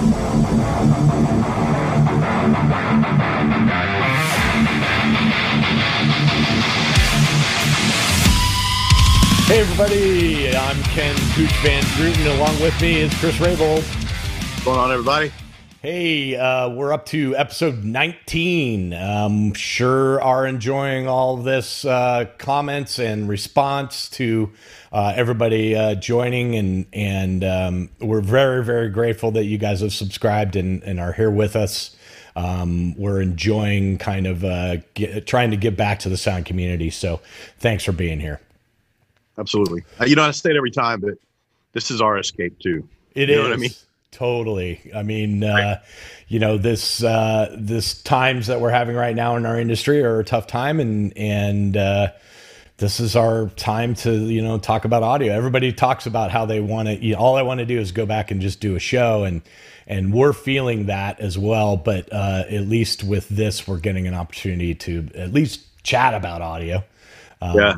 Hey everybody, I'm Ken Pooch Van Druten. Along with me is Chris Rabold. What's going on, everybody? Hey, uh, we're up to episode 19. Um, sure are enjoying all this uh, comments and response to uh, everybody uh, joining, and and um, we're very very grateful that you guys have subscribed and, and are here with us. Um, we're enjoying kind of uh, get, trying to give back to the sound community. So thanks for being here. Absolutely. Uh, you know, I say it every time, but this is our escape too. It you is. know what I mean? Totally. I mean, uh, you know, this uh, this times that we're having right now in our industry are a tough time, and and uh, this is our time to you know talk about audio. Everybody talks about how they want to. You know, all I want to do is go back and just do a show, and and we're feeling that as well. But uh, at least with this, we're getting an opportunity to at least chat about audio. Um, Yeah.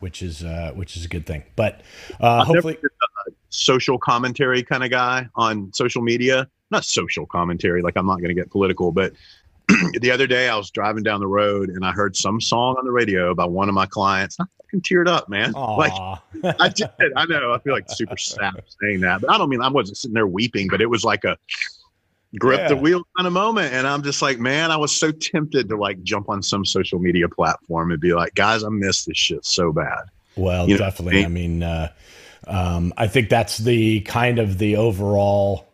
Which is uh, which is a good thing, but uh, hopefully, Never been a social commentary kind of guy on social media. Not social commentary, like I'm not going to get political, but the other day I was driving down the road and I heard some song on the radio by one of my clients. I fucking teared up, man. Like I did. I know. I feel like super sap saying that, but I don't mean I wasn't sitting there weeping, but it was like a grip the wheel kind of moment. And I'm just like, man, I was so tempted to like jump on some social media platform and be like, guys, I miss this shit so bad. Well, You definitely. I mean, uh, um, I think that's the kind of the overall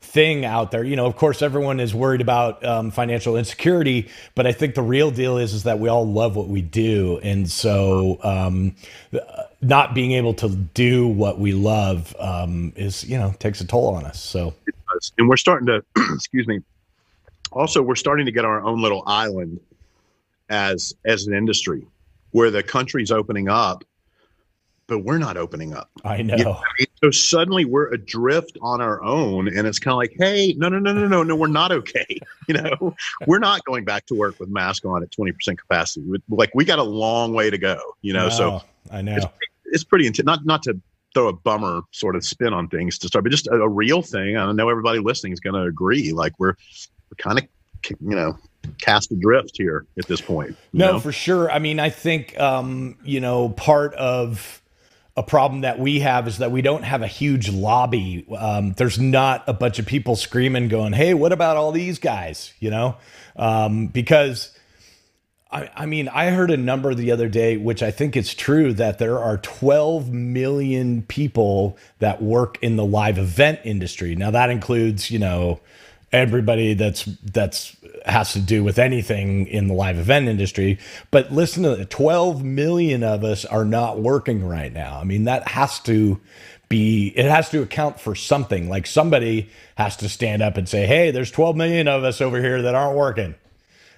thing out there. You know, of course, everyone is worried about um, financial insecurity, but I think the real deal is is that we all love what we do, and so um, uh, not being able to do what we love um, is you know takes a toll on us. So and we're starting to excuse me also we're starting to get our own little island as as an industry where the country's opening up but we're not opening up I know. You know I mean? so suddenly we're adrift on our own and it's kind of like hey no no no no no no we're not okay you know we're not going back to work with mask on at 20% capacity like we got a long way to go you know so I know. it's pretty intense. Not not to throw a bummer sort of spin on things to start, but just a, a real thing. I know everybody listening is going to agree. Like we're we're kind of you know cast adrift here at this point. No, know? for sure. I mean, I think um, you know part of a problem that we have is that we don't have a huge lobby. Um, there's not a bunch of people screaming, going, "Hey, what about all these guys?" You know, um, because. I, I mean, I heard a number the other day, which I think is true, that there are 12 million people that work in the live event industry. Now that includes, you know, everybody that's that's has to do with anything in the live event industry. But listen to it, 12 million of us are not working right now. I mean, that has to be it has to account for something. Like somebody has to stand up and say, "Hey, there's 12 million of us over here that aren't working."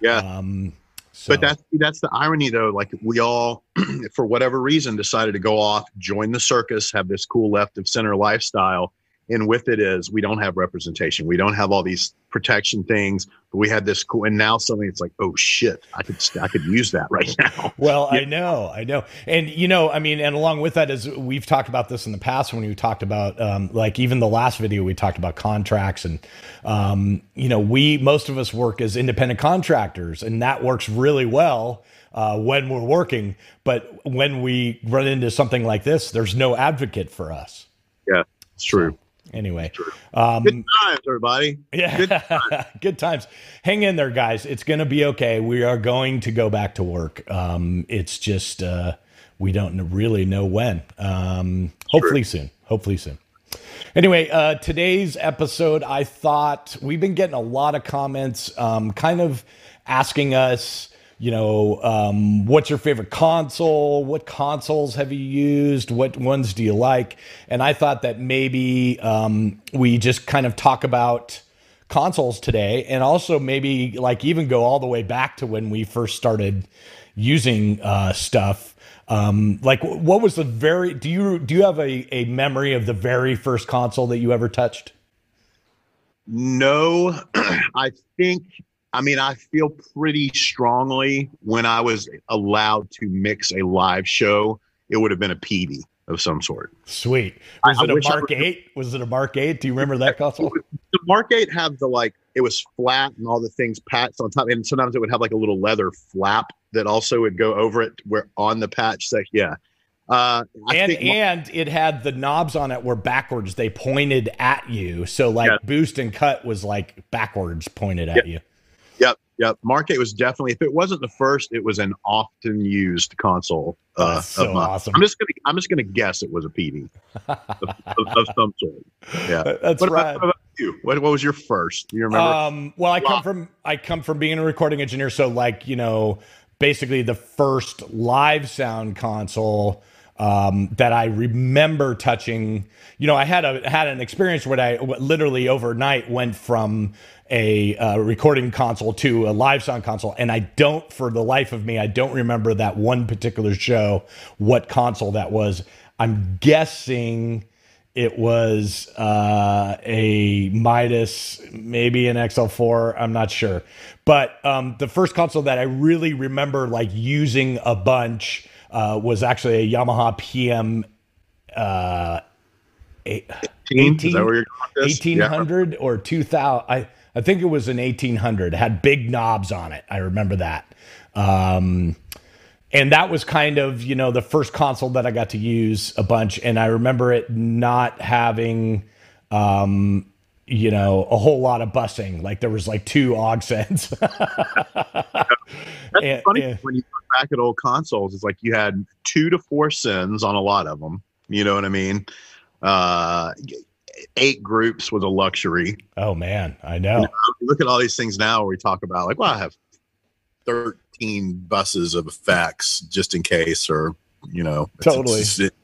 yeah. Um, so, but that's that's the irony though. Like we all, for whatever reason, decided to go off, join the circus, have this cool left of center lifestyle, and with it is we don't have representation. We don't have all these protection things. But we had this cool, and now suddenly it's like, oh shit, I could I could use that right now. Well, I know, I know, and you know, I mean, and along with that is we've talked about this in the past when we talked about, um, like even the last video we talked about contracts, and um, you know, we most of us work as independent contractors, and that works really well uh, when we're working. But when we run into something like this, there's no advocate for us. Yeah, it's true. Anyway, Good um, times, everybody. yeah, good times. Hang in there, guys. It's going to be okay. We are going to go back to work. Um, it's just uh, we don't really know when. Um, hopefully soon. Hopefully soon. Anyway, uh, today's episode, I thought we've been getting a lot of comments, um, kind of asking us, you know, um, what's your favorite console? What consoles have you used? What ones do you like? And I thought that maybe um, we just kind of talk about consoles today and also maybe like even go all the way back to when we first started using uh, stuff. Um, like what was the very do you do you have a, a memory of the very first console that you ever touched? No, I think. I mean, I feel pretty strongly when I was allowed to mix a live show, it would have been a PV of some sort. Sweet. Was I- I it a I Mark would've- 8? Was it a Mark 8? Do you remember that console? the Mark 8 had the like it was flat and all the things patched on top, and sometimes it would have like a little leather flap that also would go over it where on the patch section. Yeah. Uh, and and it had the knobs on it were backwards. They pointed at you, so like yeah. boost and cut was like backwards pointed at you. Yep, 8 was definitely. If it wasn't the first, it was an often used console. Uh, so awesome. I'm just gonna. I'm just gonna guess it was a Peavey of, of, of, some sort. Yeah, that's what right. About, you? What, what was your first? Do you remember? Um, well, I come from I come from being a recording engineer, so like you know, basically the first live sound console um, that I remember touching. You know, I had a had an experience where I literally overnight went from a uh, recording console to a live sound console, and I don't, for the life of me, I don't remember that one particular show what console that was. I'm guessing it was uh, a Midas, maybe an XL4. I'm not sure, but um, the first console that I really remember like using a bunch uh, was actually a Yamaha PM. Uh, 18, 1800 yeah. or 2000 I, I think it was an 1800 it had big knobs on it i remember that um, and that was kind of you know the first console that I got to use a bunch, and I remember it not having um, you know a whole lot of busing. Like there was like two aux sends. That's and, funny and, when you look back at old consoles. It's like you had two to four sends on a lot of them. You know what I mean? Uh, eight groups was a luxury. Oh man, I know. You know. Look at all these things now where we talk about like, well, I have 13 buses of effects just in case, or, you know, totally. It's, it's,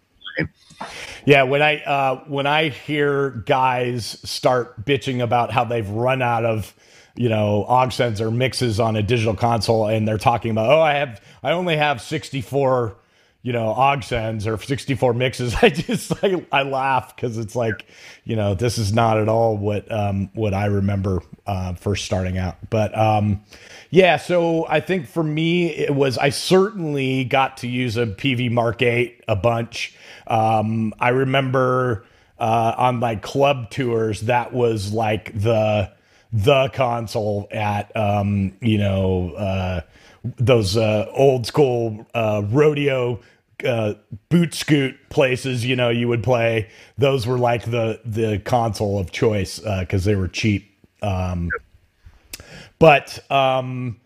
yeah, when I uh, when I hear guys start bitching about how they've run out of you know aux sends or mixes on a digital console, and they're talking about oh I have I only have sixty four you know aux sends or 64 mixes. I just I, I laugh because it's like you know this is not at all what um what i remember uh first starting out. But um yeah so i think for me it was i certainly got to use a PV mark 8 a bunch. Um i remember uh on my club tours that was like the the console at um you know uh those uh, old school uh, rodeo uh, boot scoot places, you know, you would play. Those were like the the console of choice because uh, they were cheap. Um, but um,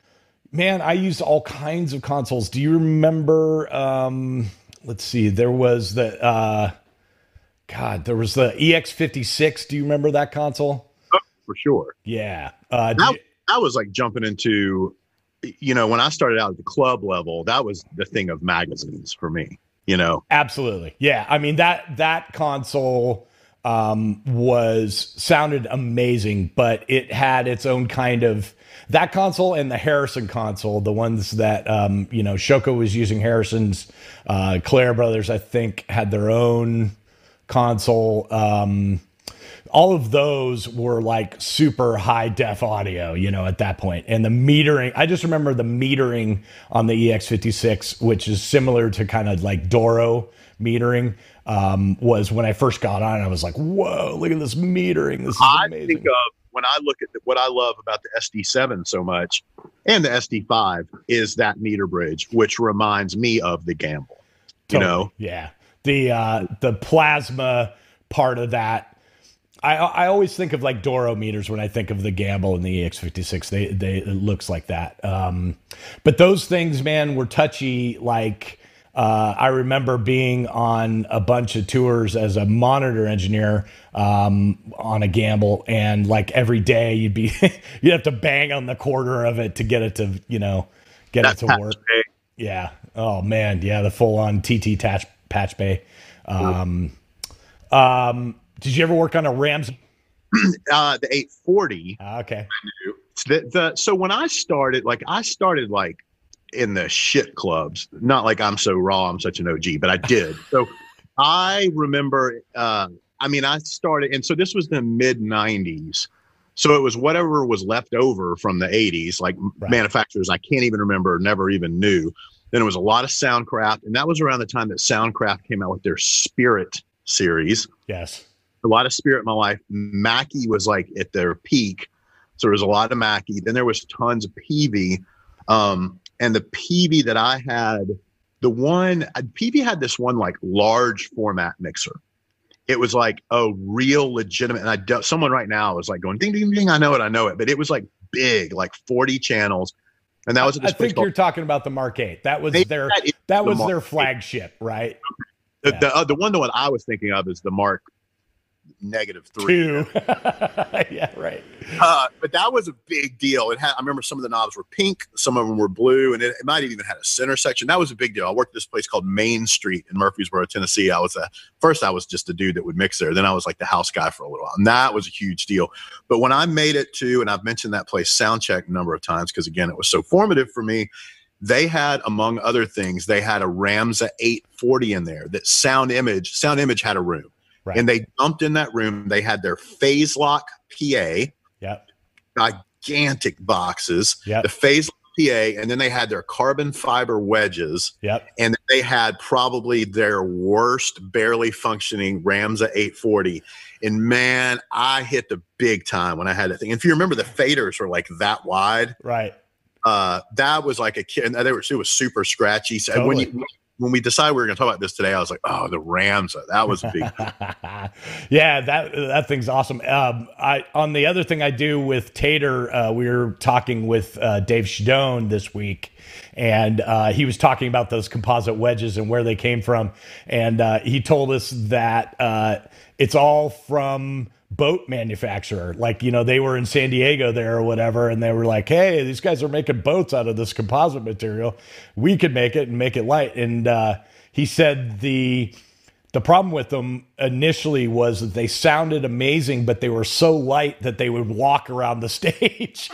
man, I used all kinds of consoles. Do you remember? Um, let's see, there was the uh, God, there was the EX56. Do you remember that console? Oh, for sure. Yeah, uh, that, you, that was like jumping into you know, when I started out at the club level, that was the thing of magazines for me, you know. Absolutely. Yeah. I mean that that console um, was sounded amazing, but it had its own kind of that console and the Harrison console, the ones that um, you know Showco was using Harrison's, uh, Clair Brothers I think had their own console. Um, all of those were like super high def audio, you know, at that point. And the metering, I just remember the metering on the EX56, which is similar to kind of like Dorrough metering, um, was when I first got on. I was like, whoa, look at this metering. This is amazing. I think of when I look at the, what I love about the SD7 so much and the SD5 is that meter bridge, which reminds me of the Gamble. You know? Yeah. The uh, the plasma part of that I I always think of like Dorrough meters when I think of the Gamble and the EX56. They they it looks like that. Um, but those things, man, were touchy. Like uh, I remember being on a bunch of tours as a monitor engineer um, on a Gamble, and like every day you'd be you'd have to bang on the quarter of it to get it to you know get it to work. Bay. Yeah. Oh man. Yeah. The full on TT patch patch bay. Um, um, did you ever work on a Rams? uh, the 840. Ah, okay. The, the so when I started, like I started like in the shit clubs. Not like I'm so raw, I'm such an OG, but I did. so I remember. Uh, I mean, I started, and so this was the mid 90s. So it was whatever was left over from the 80s, like right. manufacturers I can't even remember, never even knew. Then it was a lot of Soundcraft, and that was around the time that Soundcraft came out with their Spirit series. Yes a lot of spirit in my life. Mackie was like at their peak, so there was a lot of Mackie. Then there was tons of Peavey, um, and the Peavey that I had, the one uh, Peavey had this one like large format mixer. It was like a real legitimate. And I do, someone right now is like going ding ding ding. I know it, I know it, but it was like big, like forty channels. And that was I think you're talking about the Mark Eight. That was their that, that was the their flagship, right? The yeah. the, uh, the one the one I was thinking of is the Mark negative three. Two. yeah, right. Uh, but that was a big deal. It had, I remember some of the knobs were pink, some of them were blue, and it, it might have even had a center section. That was a big deal. I worked at this place called Main Street in Murfreesboro, Tennessee. I was a first, I was just a dude that would mix there. Then I was like the house guy for a little while, and that was a huge deal. But when I made it to, and I've mentioned that place Soundcheck a number of times because again, it was so formative for me. They had, among other things, they had a Ramsa 840 in there that Sound Image, Sound Image had a room Right. And they dumped in that room. They had their phase lock PA. Yep. Gigantic boxes. Yep. The phase Lock PA, and then they had their carbon fiber wedges. Yep. And they had probably their worst, barely functioning Ramsa 840. And man, I hit the big time when I had that thing. And if you remember, the faders were like that wide. Right. Uh, that was like a kid, and they were it was super scratchy. So totally. when you when we decided we were going to talk about this today, I was like, "Oh, the Rams! That was a big." yeah, that that thing's awesome. Um, I on the other thing I do with Tater, uh, we were talking with uh, Dave Shadoan this week, and uh, he was talking about those composite wedges and where they came from, and uh, he told us that uh, it's all from boat manufacturer. Like, you know, they were in San Diego there or whatever, and they were like, hey, these guys are making boats out of this composite material. We could make it and make it light. And uh, he said the the problem with them initially was that they sounded amazing, but they were so light that they would walk around the stage.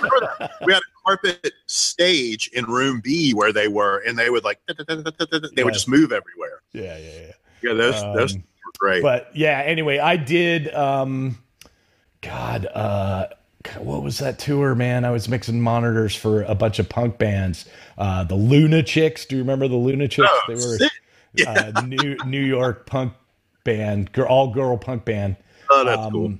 we had a carpet stage in room B where they were, and they would like they would just move everywhere. Yeah, yeah, yeah. Yeah, those um, those great. But yeah, anyway, I did um God, uh, what was that tour, man? I was mixing monitors for a bunch of punk bands. Uh, the Lunachicks. Do you remember the Lunachicks? Oh, they were yeah. uh, New New York punk band, all girl punk band. Oh, that's um, cool.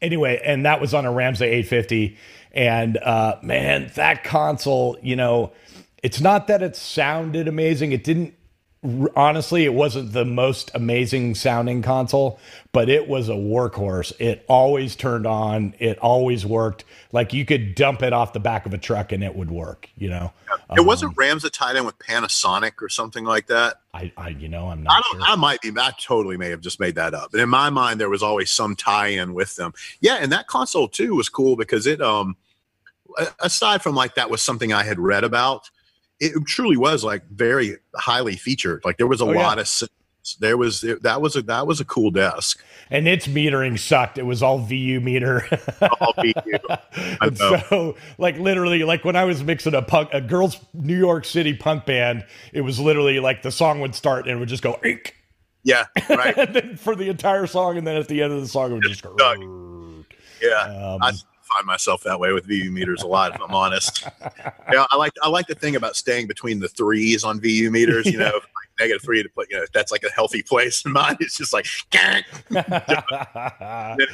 Anyway, and that was on a Ramsa 850. And uh, man, that console, you know, it's not that it sounded amazing. It didn't honestly, it wasn't the most amazing sounding console, but it was a workhorse. It always turned on. It always worked. Like you could dump it off the back of a truck and it would work. You know, it um, wasn't Ramsa tied in with Panasonic or something like that. I, I you know, I'm not. I, sure. I might be. I totally may have just made that up. But in my mind, there was always some tie-in with them. Yeah, and that console too was cool because it um aside from like that was something I had read about it truly was like very highly featured. Like there was a oh, lot yeah. of there was that was a that was a cool desk and its metering sucked it was all vu meter all VU. so like literally like when i was mixing a punk a girls new york city punk band it was literally like the song would start and it would just go Ink. yeah right and then for the entire song and then at the end of the song it would just go yeah um, I, find myself that way with VU meters a lot, if I'm honest. yeah, I like I like the thing about staying between the threes on VU meters. You know, like negative three to put. You know, that's like a healthy place. In mine, it's just like. then, it,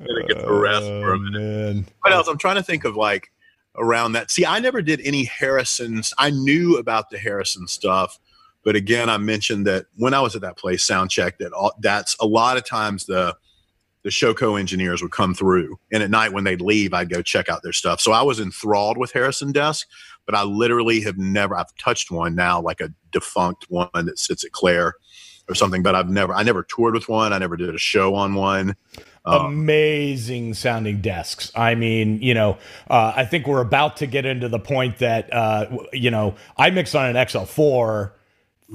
it gets a rest for a oh, minute. What else? I'm trying to think of like around that. See, I never did any Harrisons. I knew about the Harrison stuff. But again, I mentioned that when I was at that place, sound check, that all, that's a lot of times the the Showco engineers would come through. And at night when they'd leave, I'd go check out their stuff. So I was enthralled with Harrison Desk, but I literally have never, I've touched one now, like a defunct one that sits at Clair or something, but I've never, I never toured with one. I never did a show on one. Um, Amazing sounding desks. I mean, you know, uh, I think we're about to get into the point that, uh, you know, I mixed on an XL4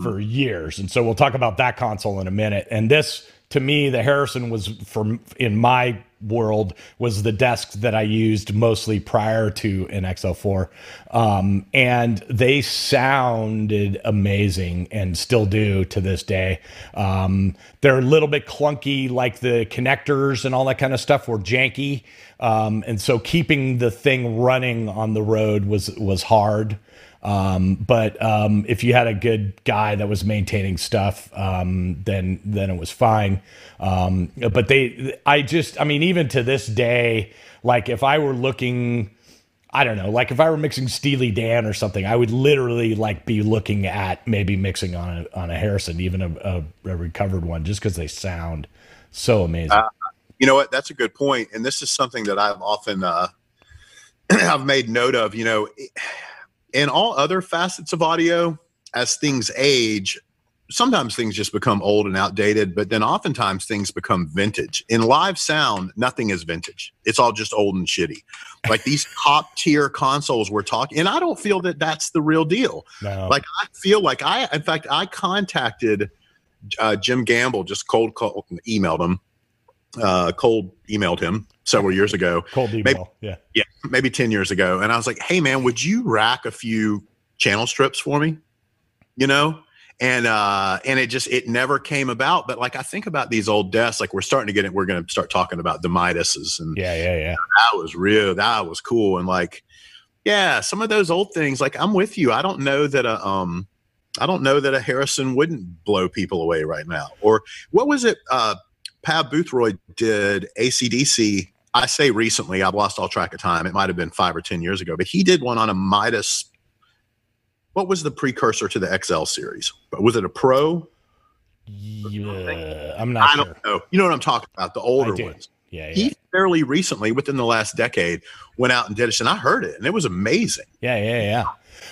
for years. And so we'll talk about that console in a minute. And this, to me, the Harrison was from in my world was the desk that I used mostly prior to an XL4, um, and they sounded amazing and still do to this day. Um, they're a little bit clunky, like the connectors and all that kind of stuff were janky, um, and so keeping the thing running on the road was was hard. Um, but um, if you had a good guy that was maintaining stuff, um, then then it was fine. Um, but they, I just, I mean, even to this day, like if I were looking. I don't know, like if I were mixing Steely Dan or something, I would literally like be looking at maybe mixing on a, on a Harrison, even a, a, a recovered one, just because they sound so amazing. Uh, you know what? That's a good point, and this is something that I've often uh, I've made note of. You know, in all other facets of audio, as things age, sometimes things just become old and outdated, but then oftentimes things become vintage. In live sound, nothing is vintage. It's all just old and shitty. Like these top tier consoles we're talking, and I don't feel that that's the real deal. No. Like I feel like I, in fact, I contacted uh, Jim Gamble, just cold call, emailed him, uh, cold emailed him several years ago. Cold email, maybe, yeah, yeah, maybe ten years ago, and I was like, "Hey, man, would you rack a few channel strips for me?" You know, and uh and it just it never came about. But like i think about these old desks like we're starting to get it we're going to start talking about the midases and yeah yeah yeah. That was real that was cool. And like yeah some of those old things like i'm with you. I don't know that a um i don't know that a harrison wouldn't blow people away right now. Or what was it uh Paul Boothroyd did acdc i say recently i've lost all track of time it might have been five or ten years ago but he did one on a midas what was the precursor to the XL series? Was it a Pro? Yeah, I'm not. I don't know. You know what I'm talking about? The older ones. Yeah, yeah. He fairly recently, within the last decade, went out and did it, and I heard it, and it was amazing. Yeah, yeah, yeah.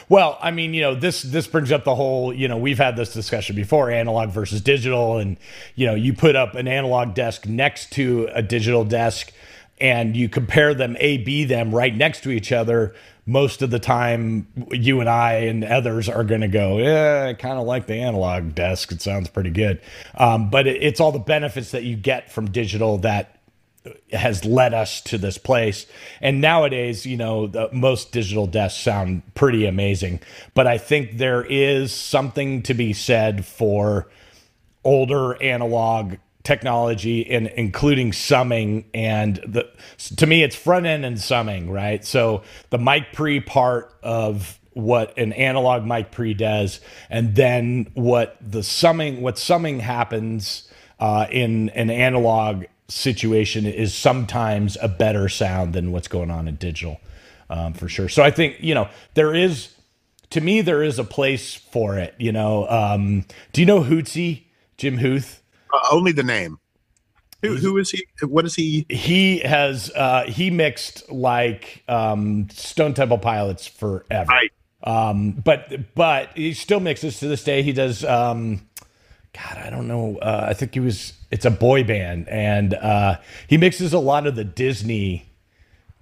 Well, I mean, you know, this this brings up the whole, you know, we've had this discussion before, analog versus digital, and you know, you put up an analog desk next to a digital desk, and you compare them, A, B them right next to each other most of the time you and I and others are going to go, yeah, I kind of like the analog desk. It sounds pretty good. Um, but it, it's all the benefits that you get from digital that has led us to this place. And nowadays, you know, the, most digital desks sound pretty amazing. But I think there is something to be said for older analog technology and including summing and the to me it's front end and summing right so the mic pre part of what an analog mic pre does and then what the summing what summing happens uh, in an analog situation is sometimes a better sound than what's going on in digital um, for sure so i think you know there is to me there is a place for it you know um, do you know hootsy jim huth uh, only the name. Who, who is he? What is he? He has uh, he mixed like um, Stone Temple Pilots forever. Right. Um, but but he still mixes to this day. He does. Um, God, I don't know. Uh, I think he was. It's a boy band, and uh, he mixes a lot of the Disney,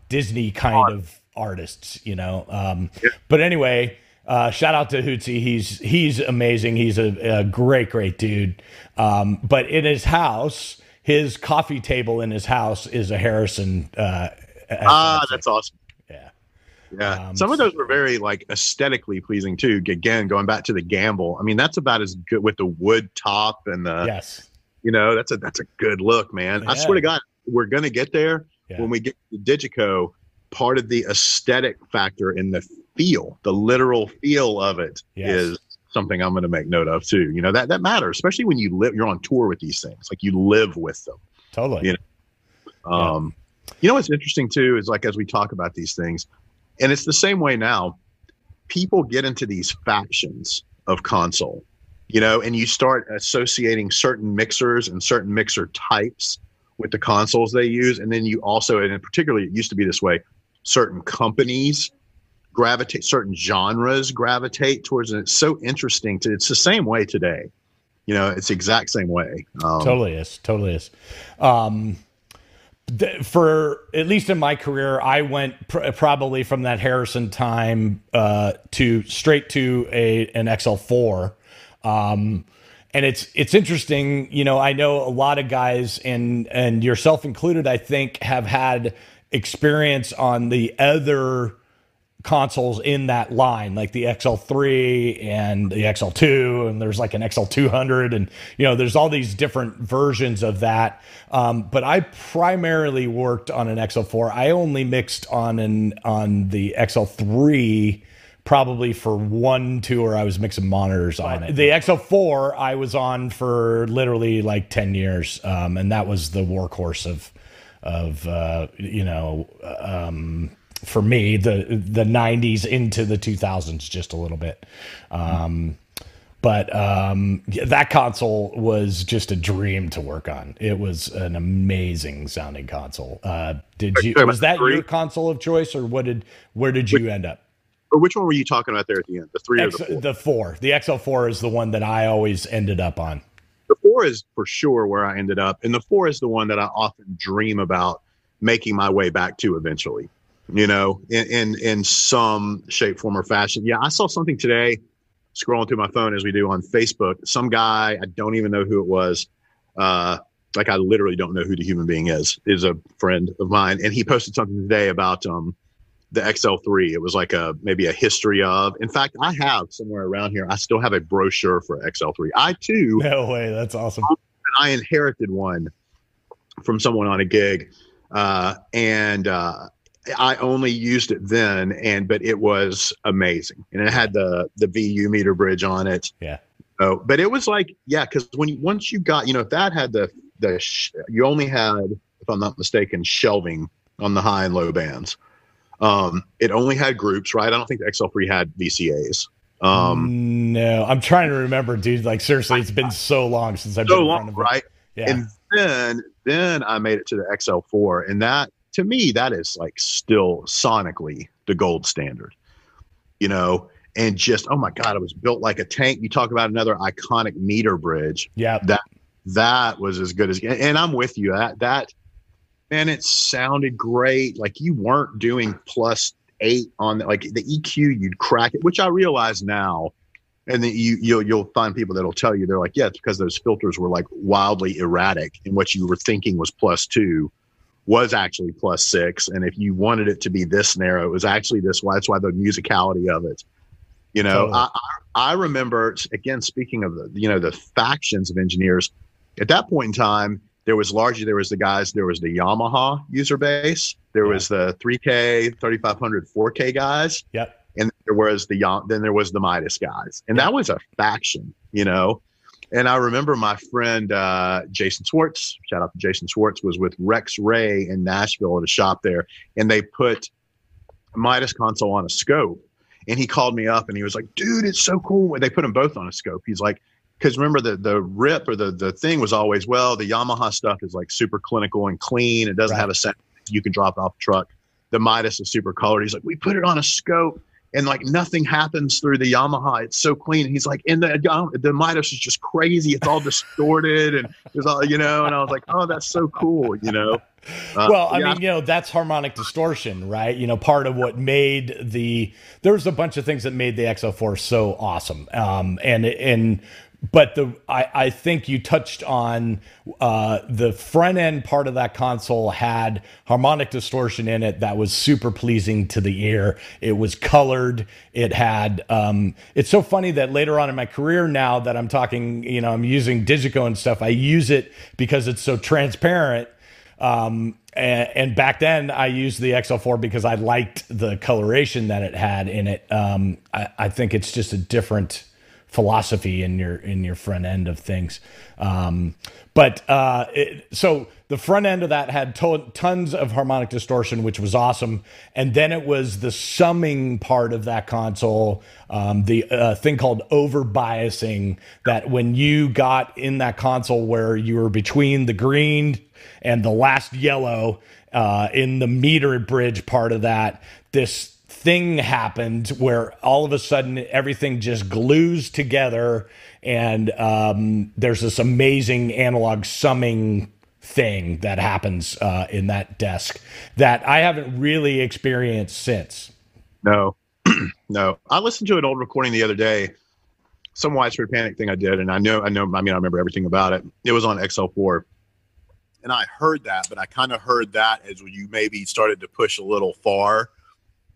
Disney kind of artists. You know. Um. But anyway, uh, shout out to Hootsy. He's he's amazing. He's a, a great great dude. Um, but in his house, his coffee table in his house is a Harrison. Uh, ah, that's awesome. Yeah. Um, Some of those were very like aesthetically pleasing too. Again, going back to the gamble. I mean, that's about as good with the wood top and the. Yes. You know, that's a that's a good look, man. Yeah. I swear to God, we're gonna get there yeah. when we get to Digico. Part of the aesthetic factor in the feel, the literal feel of it yes. is something I'm going to make note of too. You know, that, that matters, especially when you live, you're on tour with these things, like you live with them. Totally. You know, um, yeah. you know, what's interesting too, is like, as we talk about these things and it's the same way now, people get into these factions of console, you know, and you start associating certain mixers and certain mixer types with the consoles they use. And then you also, and particularly it used to be this way, certain companies gravitate certain genres gravitate towards it. It's so interesting to it's the same way today. You know, it's the exact same way. Um, totally is. Totally is. Um, for at least in my career, I went pr- probably from that Harrison time uh, to straight to a an XL4. Um, and it's it's interesting, you know. I know a lot of guys, and and yourself included, I think, have had experience on the other consoles in that line, like the XL3 and the XL2, and there's like an XL200, and you know, there's all these different versions of that. Um, but I primarily worked on an XL4. I only mixed on an on the XL3 probably for one tour I was mixing monitors on it. The XL4 I was on for literally like 10 years. Um, and that was the workhorse of, of, uh, you know, um, for me, the, the nineties into the 2000s, just a little bit. Um, but um, that console was just a dream to work on. It was an amazing sounding console. Uh, did you was that your console of choice, or what did where did you end up? Or which one were you talking about there at the end? The three X, or the four? The four. The XL4 is the one that I always ended up on. The four is for sure where I ended up, and the four is the one that I often dream about making my way back to eventually. You know, in in, in some shape, form, or fashion. Yeah, I saw something today scrolling through my phone as we do on Facebook. Some guy, I don't even know who it was. Uh, like I literally don't know who the human being is, is a friend of mine. And he posted something today about um, the XL3. It was like a maybe a history of. In fact, I have somewhere around here. I still have a brochure for XL3. I too. No way. That's awesome. I inherited one from someone on a gig, uh, and uh, I only used it then, and but it was amazing, and it had the the VU meter bridge on it. Yeah. Oh, but it was like yeah, because when you, once you got you know if that had the the sh- you only had if I'm not mistaken shelving on the high and low bands. Um, it only had groups, right? I don't think the XL3 had VCAs. Um, no, I'm trying to remember, dude. Like seriously, it's been so long since I've so been long, right? Yeah. And then then I made it to the XL4, and that to me, that is like still sonically the gold standard, you know, and just, oh my God, it was built like a tank. You talk about another iconic meter bridge. Yeah. That, that was as good as, and I'm with you. That, that, man, it sounded great. Like you weren't doing plus eight on the, like the EQ, you'd crack it, which I realize now. And then you you'll you'll find people that'll tell you they're like, yeah, it's because those filters were like wildly erratic, and what you were thinking was plus two was actually plus six. And if you wanted it to be this narrow, it was actually this Why? That's why the musicality of it. You know, totally. I, I remember again speaking of the you know the factions of engineers. At that point in time, there was largely there was the guys there was the Yamaha user base, there yeah. was the 3K, 3500, 4K guys. Yep. And there was the then there was the Midas guys, and yep. that was a faction. You know, and I remember my friend uh, Jason Swartz, shout out to Jason Swartz, was with Rex Ray in Nashville at a shop there, and they put Midas console on a scope. And he called me up and he was like, "Dude, it's so cool." And they put them both on a scope. He's like, because remember the the rip or the the thing was always well, the Yamaha stuff is like super clinical and clean. It doesn't right. have a set you can drop it off the truck. The Midas is super colored. He's like, we put it on a scope and like nothing happens through the Yamaha. It's so clean. And he's like, and the the Midas is just crazy. It's all distorted and there's all you know. And I was like, oh, that's so cool, you know. Uh, well, I yeah. mean, you know, that's harmonic distortion, right? You know, part of what made the there was a bunch of things that made the XL4 so awesome. Um, and and but the I, I think you touched on uh, the front end part of that console had harmonic distortion in it that was super pleasing to the ear. It was colored. It had. Um, it's so funny that later on in my career, now that I'm talking, you know, I'm using Digico and stuff. I use it because it's so transparent. Um, and, and, back then, I used the XL4 because I liked the coloration that it had in it. Um, I, I think it's just a different philosophy in your in your front end of things. Um, but uh, it, so the front end of that had to- tons of harmonic distortion, which was awesome. And then it was the summing part of that console, um, the uh, thing called over biasing. That when you got in that console where you were between the green and the last yellow uh, in the meter bridge part of that, this thing happened where all of a sudden everything just glues together and um, there's this amazing analog summing thing that happens uh, in that desk that I haven't really experienced since. No, no. I listened to an old recording the other day, some widespread panic thing I did, and I know, I know, I mean, I remember everything about it. It was on XL4. And I heard that, but I kind of heard that as you maybe started to push a little far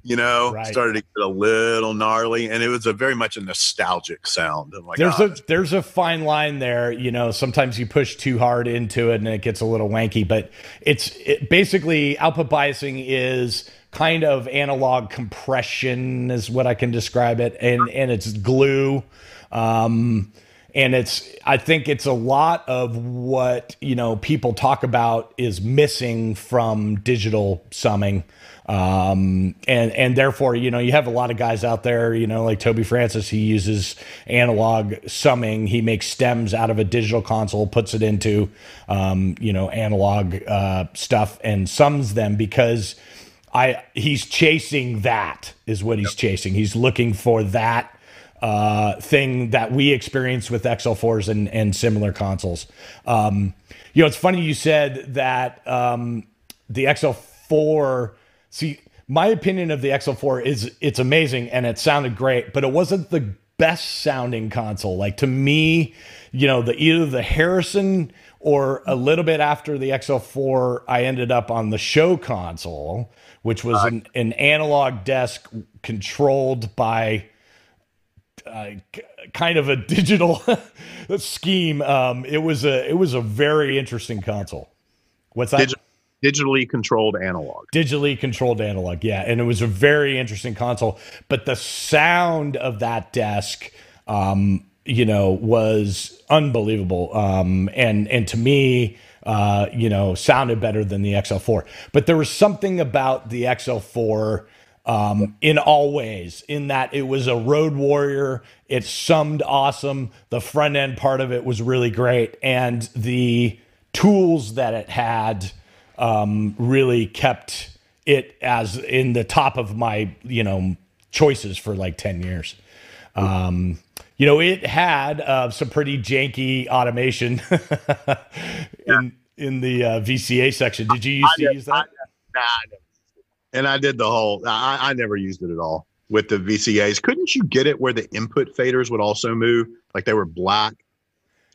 you know, right. started to get a little gnarly, and it was a very much a nostalgic sound. Like, there's a there's a fine line there. You know, sometimes you push too hard into it, and it gets a little wanky. But it's it, basically output biasing is kind of analog compression, is what I can describe it, and and it's glue. Um, and it's i think it's a lot of what you know people talk about is missing from digital summing um, and and therefore you know you have a lot of guys out there you know like toby francis he uses analog summing he makes stems out of a digital console puts it into um, you know analog uh, stuff and sums them because i he's chasing that is what he's chasing he's looking for that uh, thing that we experience with XL4s and, and similar consoles. Um, you know, it's funny you said that um, the XL4. See, my opinion of the XL4 is it's amazing and it sounded great, but it wasn't the best sounding console. Like to me, you know, the either the Harrison or a little bit after the XL4, I ended up on the show console, which was an, an analog desk controlled by uh, kind of a digital scheme. Um, it was a it was a very interesting console. What's that? Digi- digitally controlled analog. Digitally controlled analog, yeah, and it was a very interesting console. But the sound of that desk, um, you know, was unbelievable. Um, and and to me. Uh, you know, sounded better than the XL4, but there was something about the XL4 um, in all ways, in that it was a road warrior. It summed awesome. The front end part of it was really great. And the tools that it had um, really kept it as in the top of my, you know, choices for like 10 years. Um, you know, it had uh, some pretty janky automation in, in the uh, VCA section. Did you used to use that? Nah, and I did the whole. I, I never used it at all with the VCAs. Couldn't you get it where the input faders would also move, like they were black?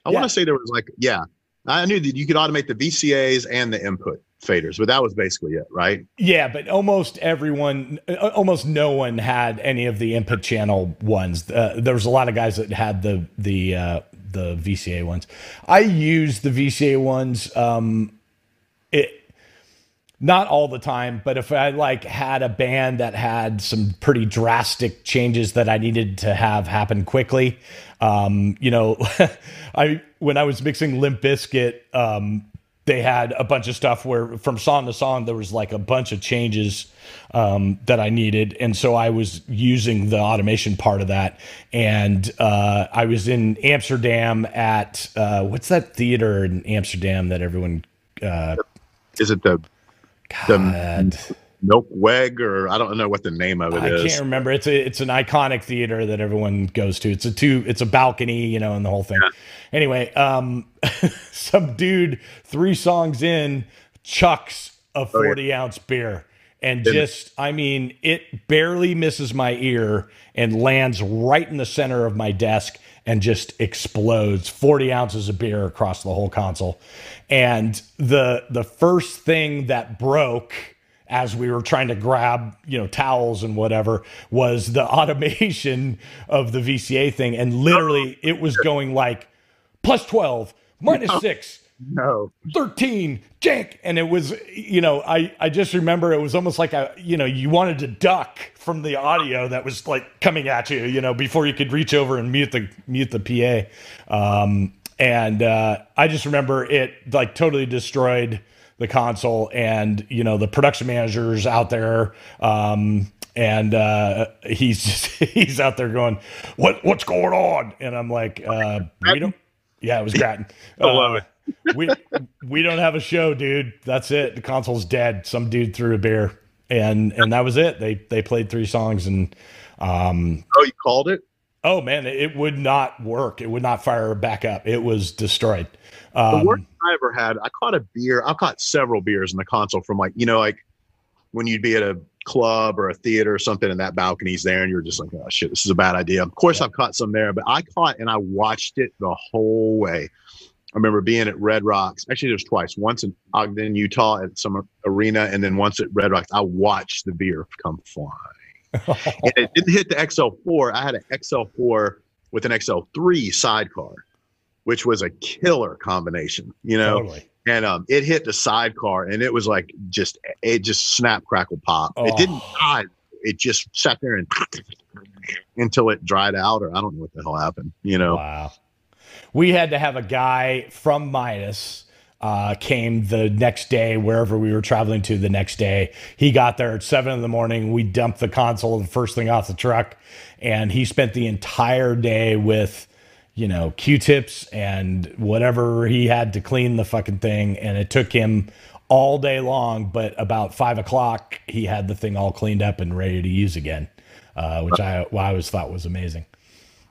I yeah. want to say there was like, yeah, I knew that you could automate the VCAs and the input faders, but that was basically it, right? Yeah, but almost everyone, uh, almost no one had any of the input channel ones. Uh, there was a lot of guys that had the the uh, the VCA ones. I used the VCA ones. Um, it not all the time, but if I like had a band that had some pretty drastic changes that I needed to have happen quickly, um, you know, I when I was mixing Limp Bizkit, um, they had a bunch of stuff where from song to song there was like a bunch of changes um, that I needed, and so I was using the automation part of that. And uh, I was in Amsterdam at uh, what's that theater in Amsterdam that everyone uh, is it the God. The Melkweg, or I don't know what the name of it I is. I can't remember. It's a, it's an iconic theater that everyone goes to. It's a two. It's a balcony, you know, and the whole thing. Yeah. Anyway, um, some dude three songs in chucks a forty oh, yeah. ounce beer and just I mean it barely misses my ear and lands right in the center of my desk and just explodes 40 ounces of beer across the whole console and the the first thing that broke as we were trying to grab you know towels and whatever was the automation of the VCA thing. And literally it was going like plus 12 minus 6 no. 13 jank. And it was you know i i just remember it was almost like a you know you wanted to duck from the audio that was like coming at you you know before you could reach over and mute the mute the pa um and uh i just remember it like totally destroyed the console and you know the production managers out there um and uh, he's just he's out there going, "What what's going on?" And I'm like, uh, "We don't." Yeah, it was Grattan. I love uh, it we we don't have a show, dude. That's it. The console's dead. Some dude threw a beer, and and that was it. They they played three songs, and um. Oh, you called it? Oh man, it would not work. It would not fire back up. It was destroyed. Um, the worst I ever had, I caught a beer. I caught several beers in the console from like you know like when you'd be at a club or a theater or something and that balcony's there and you're just like oh shit this is a bad idea of course yeah. i've caught some there but i caught and i watched it the whole way I remember being at Red Rocks. Actually, there's twice. Once in Ogden, Utah, at some arena, and then once at Red Rocks. I watched the beer come flying and it didn't hit the XL4. I had an XL4 with an XL3 sidecar, which was a killer combination, you know. Totally. And um, it hit the sidecar, and it was like just it just snap crackle pop. Oh. It didn't die. It just sat there and until it dried out, or I don't know what the hell happened. You know. Wow. We had to have a guy from Midas uh, came the next day, wherever we were traveling to the next day. He got there at seven in the morning. We dumped the console the first thing off the truck, and he spent the entire day with, you know, Q-tips and whatever he had to clean the fucking thing. And it took him all day long, but about five o'clock, he had the thing all cleaned up and ready to use again, uh, which I, well, I always thought was amazing.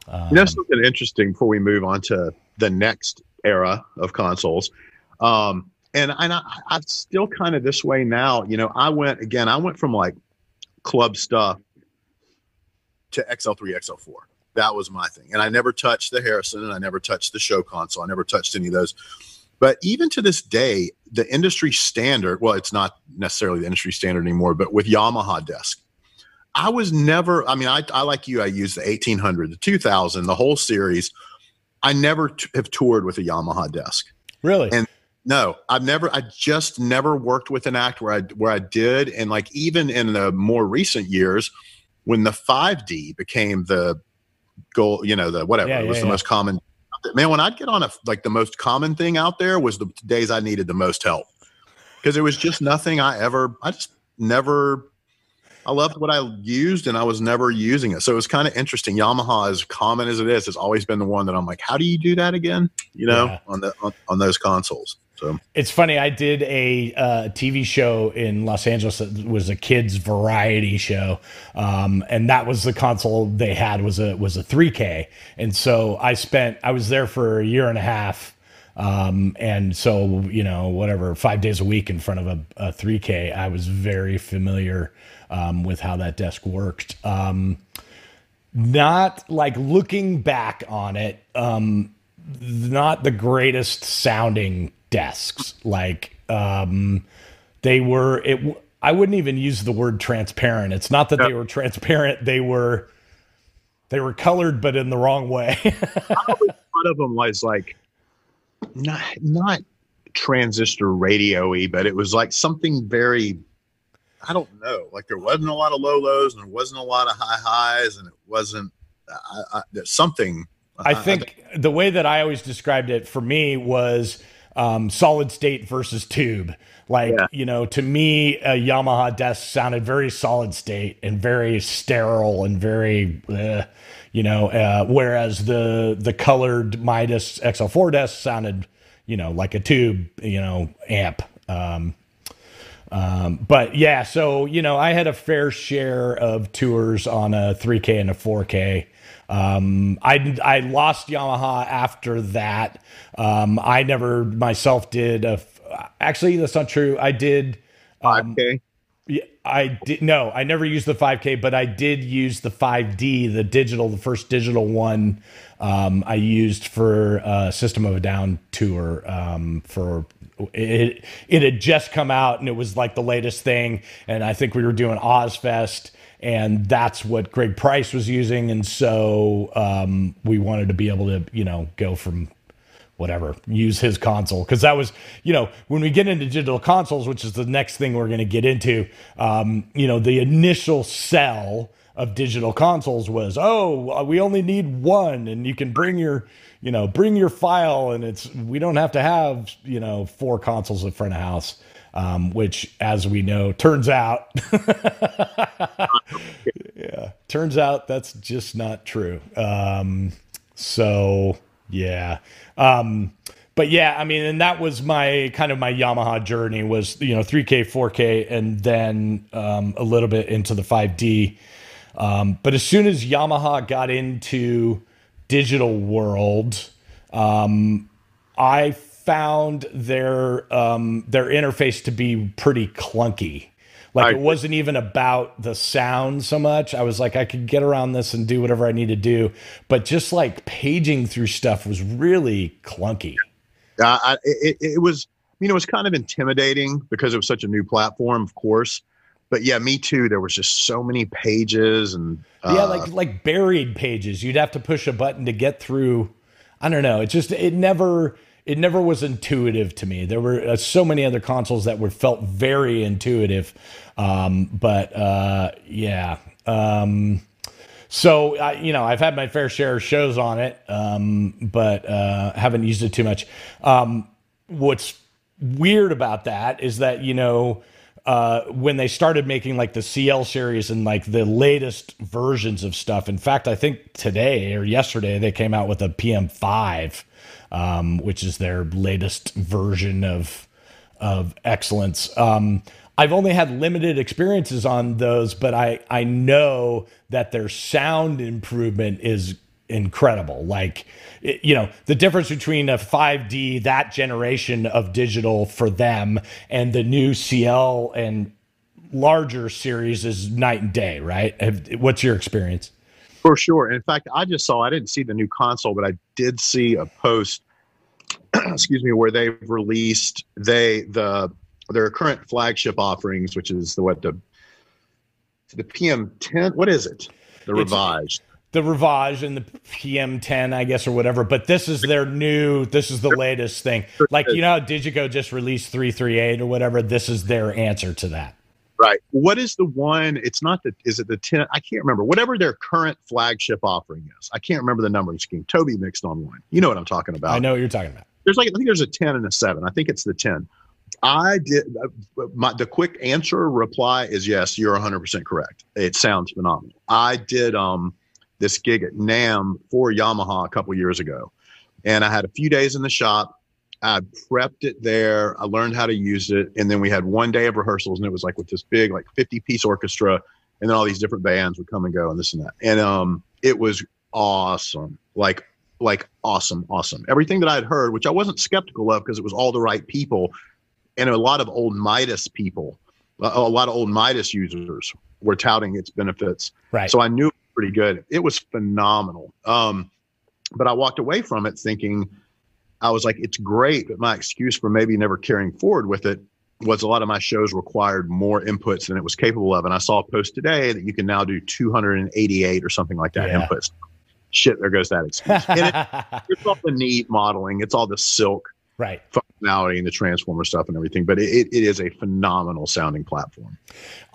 Um, you know something interesting before we move on to the next era of consoles um, and and I, I'm still kind of this way now. You know, I went again. I went from like club stuff to XL3, XL4. That was my thing. And I never touched the Harrison, and I never touched the show console. I never touched any of those. But even to this day, the industry standard, well, it's not necessarily the industry standard anymore, but with Yamaha desk, I was never, I mean, I, I like you, I use the 1800, the 2000, the whole series. I never t- have toured with a Yamaha desk. Really? And no, I've never. I just never worked with an act where I where I did, and like even in the more recent years, when the 5D became the goal, you know, the whatever yeah, it was yeah, the yeah. most common. Man, when I'd get on a like the most common thing out there was the days I needed the most help because it was just nothing I ever. I just never. I loved what I used, and I was never using it. So it was kind of interesting. Yamaha, as common as it is, has always been the one that I'm like, how do you do that again? You know, on the on, on those consoles. So it's funny. I did a uh, TV show in Los Angeles that was a kids variety show, um, and that was the console they had was a was a 3K. And so I spent I was there for a year and a half. Um, and so, you know, whatever, five days a week in front of a, a 3K, I was very familiar um, with how that desk worked. Um, not like looking back on it, um, not the greatest sounding desks. Like um, they were it. I wouldn't even use the word transparent. It's not that they were transparent. They were they were colored, but in the wrong way. one of them was like not not transistor radio-y, but it was like something very I don't know. Like there wasn't a lot of low lows and there wasn't a lot of high highs, and it wasn't I, I, something. I think I, the way that I always described it for me was um, solid state versus tube. Like, yeah. you know, to me, a Yamaha desk sounded very solid state and very sterile and very, uh, you know, uh, whereas the the colored Midas XL4 desk sounded, you know, like a tube, you know, amp. Um, um, but yeah, so you know, I had a fair share of tours on a 3K and a 4K. Um, I I lost Yamaha after that. Um, I never myself did a. Actually, that's not true. I did. Um, 5K. Yeah, I did. No, I never used the 5K, but I did use the 5D, the digital, the first digital one. Um, I used for uh, System of a Down tour um, for it. It had just come out, and it was like the latest thing. And I think we were doing Ozzfest and that's what Greg Price was using, and so um, we wanted to be able to, you know, go from whatever use his console. Because that was you know when we get into digital consoles which is the next thing we're going to get into um, you know the initial sell of digital consoles was oh we only need one and you can bring your you know bring your file and it's we don't have to have you know four consoles in front of house um, which, as we know, turns out, yeah, turns out that's just not true. Um, so yeah, um, but yeah, I mean, and that was my kind of my Yamaha journey was you know 3K, 4K, and then um, a little bit into the 5D. Um, but as soon as Yamaha got into digital world, um, I found their um, their interface to be pretty clunky. Like I, it wasn't even about the sound so much. I was like, I could get around this and do whatever I need to do, but just like paging through stuff was really clunky. Uh, it, it was, you know, it was kind of intimidating because it was such a new platform, of course. but yeah, me too. There was just so many pages and uh, yeah, like like buried pages. You'd have to push a button to get through. I don't know. It just it never it never was intuitive to me. There were uh, so many other consoles that were felt very intuitive, um, but uh, yeah. Um, so uh, you know, I've had my fair share of shows on it, um, but uh, haven't used it too much. Um, what's weird about that is that you know uh, when they started making like the CL series and like the latest versions of stuff. In fact, I think today or yesterday they came out with a PM5, um, which is their latest version of of excellence. Um, I've only had limited experiences on those, but I I know that their sound improvement is incredible. Like, you know, the difference between a 5D, that generation of digital for them, and the new CL and larger series is night and day, right? What's your experience? For sure. In fact, I just saw, I didn't see the new console, but I did see a post, excuse me, where they've released they, the, their current flagship offerings, which is the what the the PM10. What is it? The revised. the Rivage and the PM10, I guess, or whatever. But this is their new. This is the latest thing. Like you know, how Digico just released 338 or whatever. This is their answer to that. Right. What is the one? It's not the. Is it the 10? I can't remember. Whatever their current flagship offering is. I can't remember the numbering scheme. Toby mixed on one. You know what I'm talking about. I know what you're talking about. There's like I think there's a 10 and a 7. I think it's the 10. I did. Uh, my, the quick answer reply is yes. You're 100 percent correct. It sounds phenomenal. I did um this gig at NAMM for Yamaha a couple years ago, and I had a few days in the shop. I prepped it there. I learned how to use it, and then we had one day of rehearsals, and it was like with this big, like 50 piece orchestra, and then all these different bands would come and go, and this and that, and um, it was awesome. Like like awesome, awesome. Everything that I'd heard, which I wasn't skeptical of because it was all the right people and a lot of old Midas people, a, lot of old Midas users were touting its benefits. Right. So I knew it was pretty good. It was phenomenal. Um, but I walked away from it thinking, I was like, it's great, but my excuse for maybe never carrying forward with it was a lot of my shows required more inputs than it was capable of. And I saw a post today that you can now do 288 or something like that yeah. inputs. Shit, there goes that excuse. it, it's all the neat modeling. It's all the silk right functionality and the transformer stuff and everything but it, it is a phenomenal sounding platform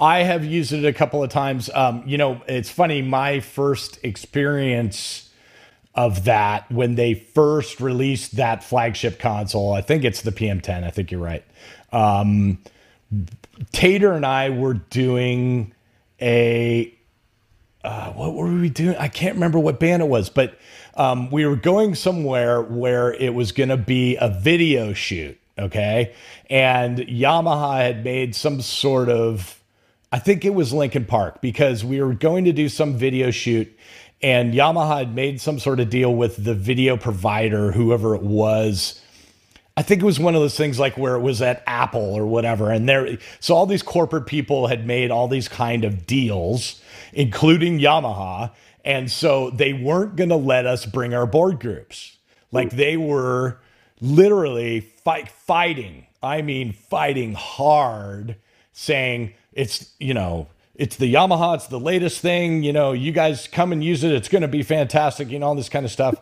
i have used it a couple of times um, you know it's funny my first experience of that when they first released that flagship console i think it's the pm10 i think you're right um, tater and i were doing a uh, what were we doing i can't remember what band it was but um, we were going somewhere where it was going to be a video shoot. Okay. And Yamaha had made some sort of, I think it was Linkin Park because we were going to do some video shoot and Yamaha had made some sort of deal with the video provider, whoever it was. I think it was one of those things like where it was at Apple or whatever. And there, so all these corporate people had made all these kind of deals, including Yamaha. And so they weren't going to let us bring our board groups. Like they were literally fight, fighting. I mean, fighting hard, saying it's, you know, it's the Yamaha, it's the latest thing. You know, you guys come and use it. It's going to be fantastic, you know, all this kind of stuff.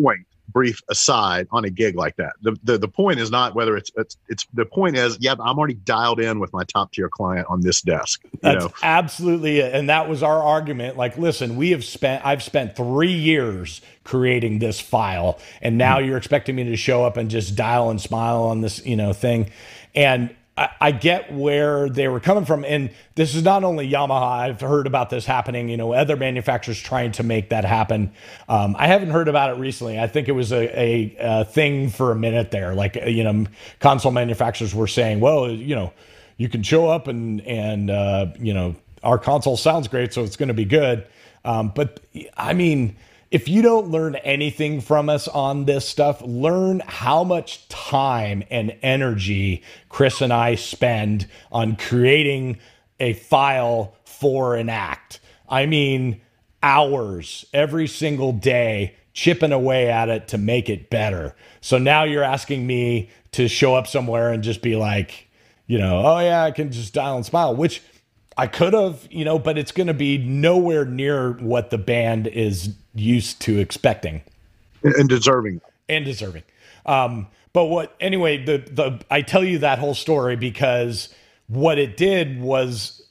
Point brief aside on a gig like that. The, the the point is not whether it's it's it's the point is yeah I'm already dialed in with my top tier client on this desk. That's know? absolutely it. and that was our argument. Like, listen, we have spent I've spent three years creating this file, and now mm-hmm. you're expecting me to show up and just dial and smile on this you know thing, and I, get where they were coming from. And this is not only Yamaha. I've heard about this happening, you know, other manufacturers trying to make that happen. Um, I haven't heard about it recently. I think it was a, a, a thing for a minute there. Like, you know, console manufacturers were saying, well, you know, you can show up and, and, uh, you know, our console sounds great, so it's going to be good. Um, but I mean, if you don't learn anything from us on this stuff, learn how much time and energy Chris and I spend on creating a file for an act. I mean, hours every single day chipping away at it to make it better. So now you're asking me to show up somewhere and just be like, you know, oh yeah, I can just dial and smile, which I could have, you know, but it's going to be nowhere near what the band is used to expecting and deserving and deserving. Um, but what anyway, the the I tell you that whole story because what it did was,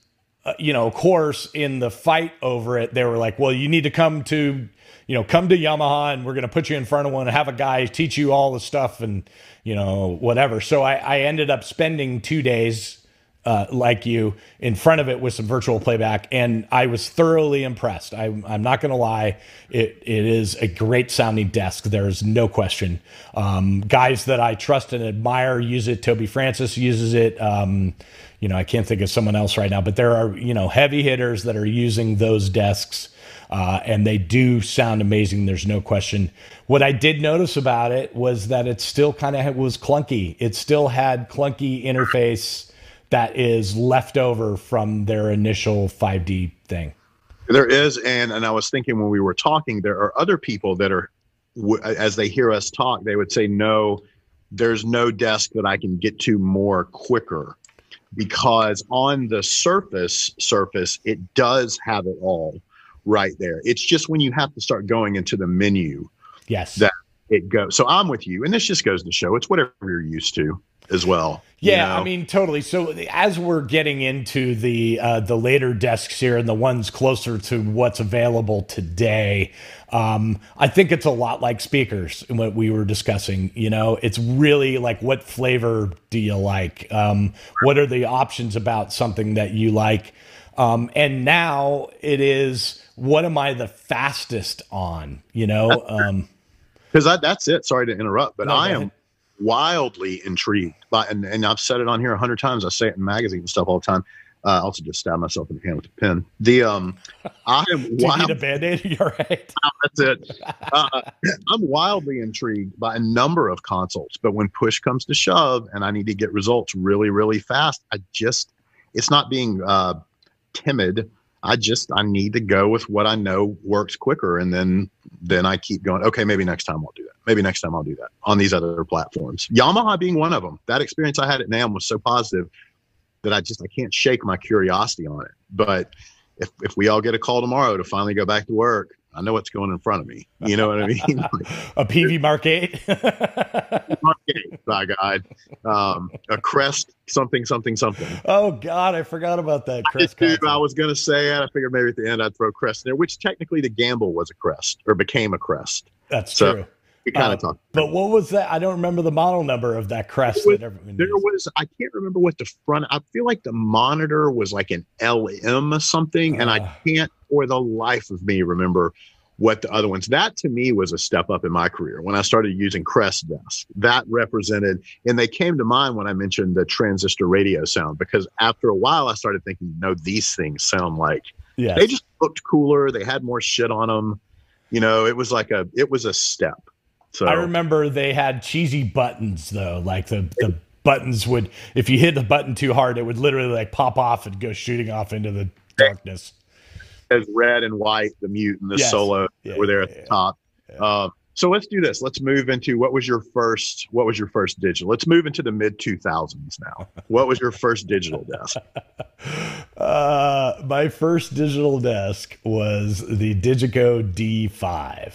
uh, you know, of course, in the fight over it, they were like, "Well, you need to come to." You know, come to Yamaha and we're going to put you in front of one and have a guy teach you all the stuff and, you know, whatever. So I, I ended up spending two days uh, like you in front of it with some virtual playback, and I was thoroughly impressed. I, am not going to lie; it it is a great sounding desk. There's no question. Um, guys that I trust and admire use it. Toby Francis uses it. Um, you know, I can't think of someone else right now, but there are you know heavy hitters that are using those desks. Uh, and they do sound amazing. There's no question. What I did notice about it was that it still kind of was clunky. It still had clunky interface that is left over from their initial 5D thing. There is, and and I was thinking when we were talking, there are other people that are, as they hear us talk, they would say, "No, there's no desk that I can get to more quicker," because on the surface, surface, it does have it all right there. It's just when you have to start going into the menu, yes, that it goes. So I'm with you, and this just goes to show it's whatever you're used to as well. Yeah, you know? I mean, totally. So as we're getting into the uh, the later desks here and the ones closer to what's available today, um, I think it's a lot like speakers. What we were discussing, you know, it's really like what flavor do you like? Um, what are the options about something that you like? Um, and now it is what am I the fastest on? You know, because um, that's it. Sorry to interrupt, but no, I am wildly intrigued by, and, and I've said it on here a hundred times. I say it in magazines and stuff all the time. Uh, I also just stab myself in the hand with a pen. The um, I am. Do you need a band-aid? You're right. That's it. Uh, I'm wildly intrigued by a number of consoles, but when push comes to shove, and I need to get results really, really fast, I just it's not being uh, timid. I just I need to go with what I know works quicker, and then then I keep going. Okay, maybe next time I'll do that maybe next time I'll do that on these other platforms. Yamaha being one of them. That experience I had at NAMM was so positive that I just I can't shake my curiosity on it. But if if we all get a call tomorrow to finally go back to work, I know what's going in front of me. You know what I mean? a PV Mark Eight. Mark Eight, by God. Um, a Crest, something, something, something. Oh God, I forgot about that. Crest I, I was going to say it. I figured maybe at the end I'd throw Crest in there, which technically the gamble was a Crest or became a Crest. That's so, true we kind of uh, talked. But what was that? I don't remember the model number of that crest. Was, that there was, I can't remember what the front. I feel like the monitor was like an LM or something, uh, and I ah. can't, for the life of me, remember what the other ones. That to me was a step up in my career when I started using Crest Desk. That represented, and they came to mind when I mentioned the transistor radio sound because after a while I started thinking, no, these things sound like. Yeah. They just looked cooler. They had more shit on them. You know, it was like a, it was a step so I remember they had cheesy buttons though, like the the buttons would if you hit the button too hard, it would literally like pop off and go shooting off into the darkness. As red and white, the mute and the yes. solo yeah, were there at yeah, the top. Um, so let's do this. Let's move into what was your first what was your first digital? Let's move into the mid 2000s now. what was your first digital desk? Uh, my first digital desk was the Digico D5.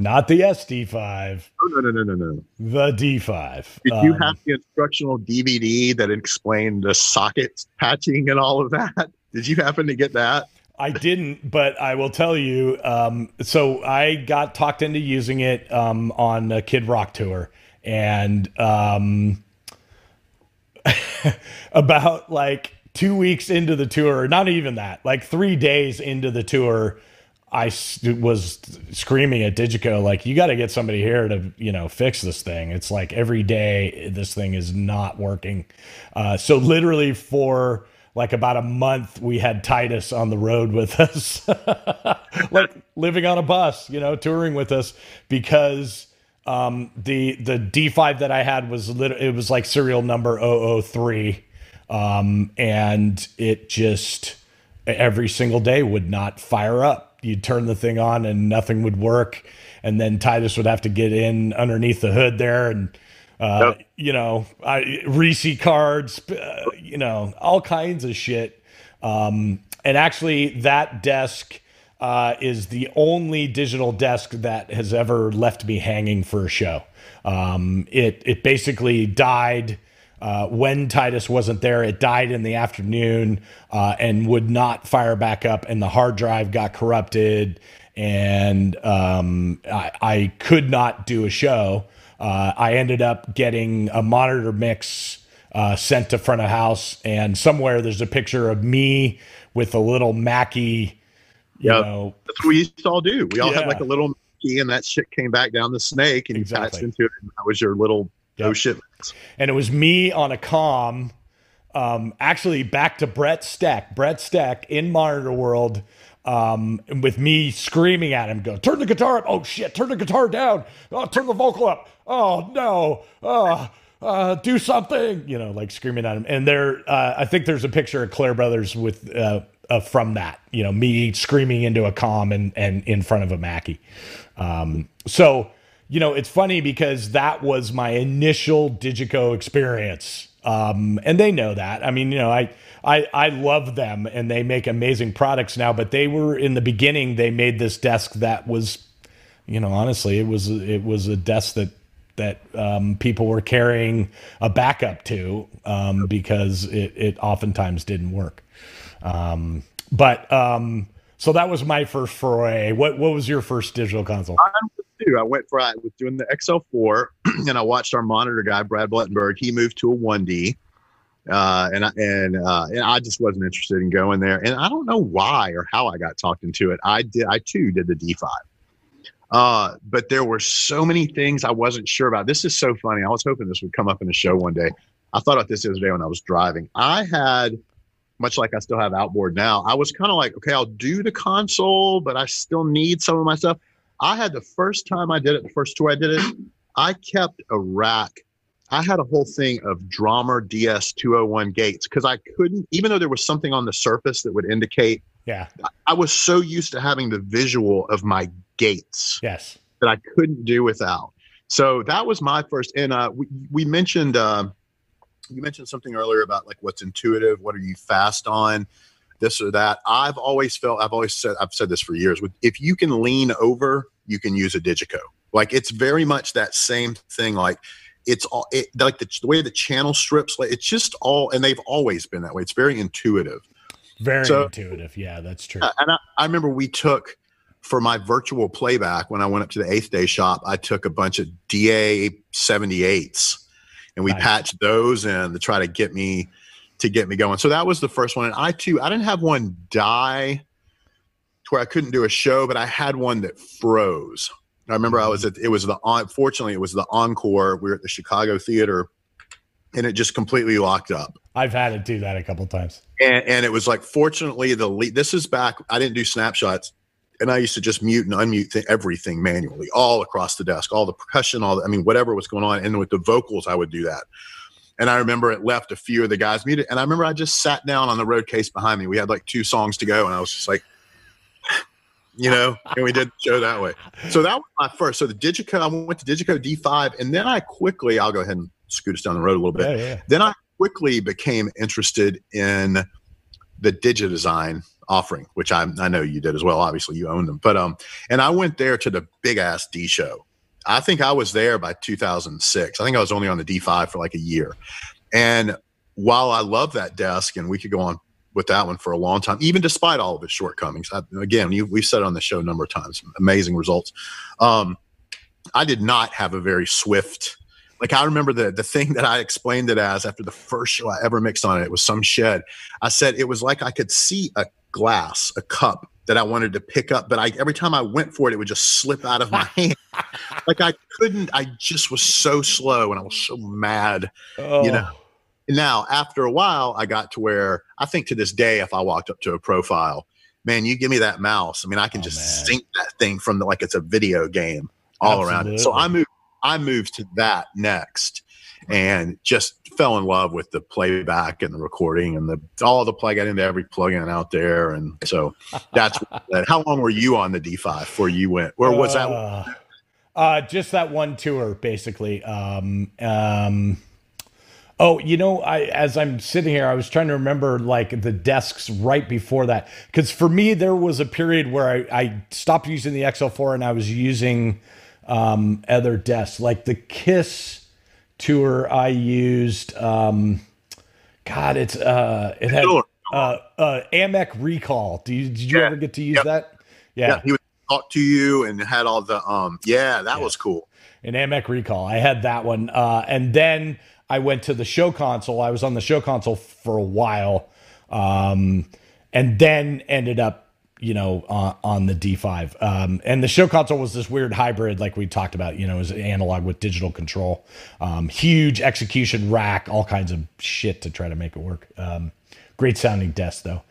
Not the SD5. No, no, no, no, no, The D5. Did um, you have the instructional DVD that explained the socket patching and all of that? Did you happen to get that? I didn't, but I will tell you. Um, so I got talked into using it um, on a Kid Rock tour, and um, about like two weeks into the tour, not even that, like three days into the tour, I was screaming at Digico like, "You got to get somebody here to you know fix this thing." It's like every day this thing is not working. Uh, so literally for like about a month, we had Titus on the road with us, like living on a bus, you know, touring with us because um, the the D5 that I had was lit- it was like serial number 003, um, and it just every single day would not fire up. You'd turn the thing on and nothing would work. And then Titus would have to get in underneath the hood there and, uh, yep. you know, I, Reese cards, uh, you know, all kinds of shit Um, and actually, that desk uh, is the only digital desk that has ever left me hanging for a show. Um, it it basically died uh, when Titus wasn't there. It died in the afternoon uh, and would not fire back up, and the hard drive got corrupted, and um, I, I, could not do a show. Uh, I ended up getting a monitor mix. Uh, sent to front of house, and somewhere there's a picture of me with a little Mackie know, that's what we used to all do. We all yeah. had like a little key, and that shit came back down the snake, and exactly. you patched into it, and that was your little yep. oh shit. And it was me on a com. Um, actually, back to Brett Steck. Brett Steck in Monitor World. Um, with me screaming at him, go, turn the guitar up. Oh shit, turn the guitar down. Oh, turn the vocal up. Oh no. Oh, uh, do something, you know, like screaming at him. And there, uh, I think there's a picture of Clair Brothers with uh, uh, from that. You know, me screaming into a com and and in front of a Mackie. Um, so you know, it's funny because that was my initial Digico experience. Um, and they know that. I mean, you know, I, I, I love them and they make amazing products now, but they were in the beginning, they made this desk that was, you know, honestly, it was, it was a desk that, that, um, people were carrying a backup to, um, because it, it oftentimes didn't work. Um, but um, so that was my first foray. What what was your first digital console? I went for I was doing the XL4, and I watched our monitor guy Brad Blettenberg. He moved to a 1D, uh, and I, and uh, and I just wasn't interested in going there. And I don't know why or how I got talked into it. I did. I too did the D5. Uh, but there were so many things I wasn't sure about. This is so funny. I was hoping this would come up in a show one day. I thought about this the other day when I was driving. I had much like I still have outboard now, I was kind of like, okay, I'll do the console, but I still need some of my stuff. I had the first time I did it, the first tour I did it, I kept a rack. I had a whole thing of Drawmer DS201 gates because I couldn't, even though there was something on the surface that would indicate. Yeah. I was so used to having the visual of my gates. Yes. That I couldn't do without. So that was my first. And uh, we, we mentioned. Uh, you mentioned something earlier about like what's intuitive what are you fast on this or that i've always felt i've always said i've said this for years if you can lean over you can use a digico like it's very much that same thing like it's all it, like the, the way the channel strips like it's just all and they've always been that way it's very intuitive very so, intuitive yeah that's true and I, I remember we took for my virtual playback when i went up to the eighth day shop i took a bunch of da 78s and we nice. patched those in to try to get me to get me going. So that was the first one. And I too, I didn't have one die to where I couldn't do a show, but I had one that froze. I remember I was at it was the fortunately it was the encore. We were at the Chicago Theater, and it just completely locked up. I've had it do that a couple times. And, and it was like fortunately the lead, this is back. I didn't do snapshots and I used to just mute and unmute th- everything manually, all across the desk, all the percussion, all the, I mean, whatever was going on. And with the vocals, I would do that. And I remember it left a few of the guys muted. And I remember I just sat down on the road case behind me. We had like two songs to go, and I was just like, you know, and we did the show that way. So that was my first. So the Digico, I went to Digico D5, and then I quickly, I'll go ahead and scoot us down the road a little bit. Yeah, yeah. Then I quickly became interested in the Digidesign offering, which I, I know you did as well. Obviously, you own them. But um, and I went there to the big ass D show. I think I was there by 2006. I think I was only on the D5 for like a year. And while I love that desk, and we could go on with that one for a long time, even despite all of its shortcomings. I, again, you, we've said it on the show a number of times, amazing results. Um, I did not have a very swift like I remember the the thing that I explained it as after the first show I ever mixed on it. It was some shed. I said it was like I could see a glass, a cup that I wanted to pick up, but I every time I went for it, it would just slip out of my hand. like I couldn't. I just was so slow, and I was so mad. Oh. You know. Now, after a while, I got to where I think to this day, if I walked up to a profile, man, you give me that mouse. I mean, I can oh, just man. sync that thing from the, like it's a video game all Absolutely. around it. So I moved. I moved to that next, and just fell in love with the playback and the recording and the all the plug into every plugin out there. And so that's how long were you on the D5 before you went? Where was that? Uh, uh, just that one tour, basically. Um, um, Oh, you know, I as I'm sitting here, I was trying to remember like the desks right before that. Because for me, there was a period where I, I stopped using the XL4 and I was using um, other desks, like the Kiss tour. I used. Um, God, it's uh, it had uh, uh, Amek Recall. Do you did you yeah. ever get to use yep. that? Yeah. yeah, he would talk to you and had all the um. Yeah, that yeah. was cool. An Amek Recall. I had that one, uh, and then I went to the show console. I was on the show console for a while, um, and then ended up, you know, uh, on the D5. Um, and the show console was this weird hybrid, like we talked about. You know, it was analog with digital control, um, huge execution rack, all kinds of shit to try to make it work. Um, great sounding desk though.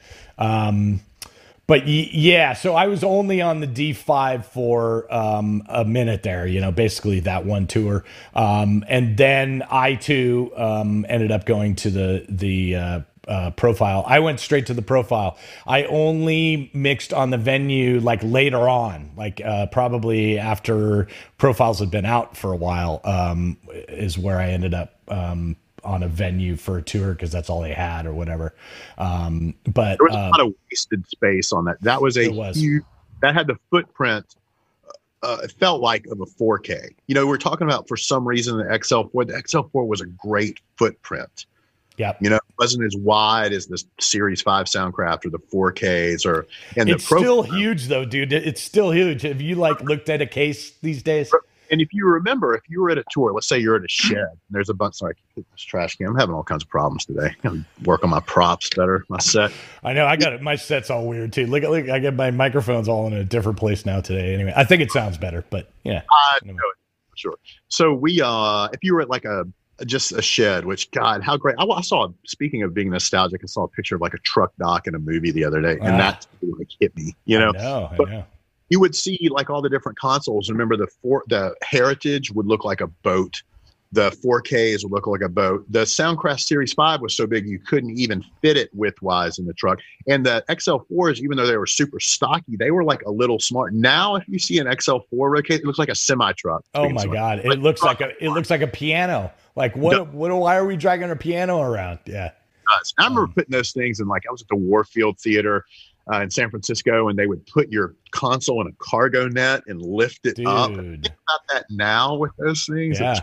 But yeah, so I was only on the D5 for um, a minute there, you know, basically that one tour, um, and then I too um, ended up going to the the uh, uh, profile. I went straight to the profile. I only mixed on the venue like later on, like uh, probably after profiles had been out for a while, um, is where I ended up um, on a venue for a tour because that's all they had or whatever. Um, but there was a lot of wasted space on that. That was a was. huge. That had the footprint. Uh, it felt like of a 4K. You know, we're talking about for some reason the XL4. The XL4 was a great footprint. Yeah. You know, it wasn't as wide as the Series 5 Soundcraft or the 4Ks or and it's the still huge though, dude. It's still huge. Have you like looked at a case these days? And if you remember, if you were at a tour, let's say you're at a shed, and there's a bunch. Sorry, this trash can. I'm having all kinds of problems today. I'm work on my props better, my set. I know. I got it. My set's all weird too. Look, look. I get my microphones all in a different place now today. Anyway, I think it sounds better, but yeah. I know it. Sure. So we, uh, if you were at like a just a shed, which God, how great! I, I, saw. Speaking of being nostalgic, I saw a picture of like a truck dock in a movie the other day, and ah. that like hit me. You know, I know, I know you would see like all the different consoles. Remember the four, the Heritage would look like a boat. The 4Ks would look like a boat. The Soundcraft Series 5 was so big you couldn't even fit it widthwise in the truck. And the XL4s, even though they were super stocky, they were like a little smart. Now, if you see an XL4 rotate, it looks like a semi truck. Oh my god, it looks like a it looks like a piano. Like what? No. What? Why are we dragging a piano around? Yeah. I remember um, putting those things in like I was at the Warfield Theater uh, in San Francisco, and they would put your console in a cargo net and lift it Dude. up. Think about that now with those things. Yeah.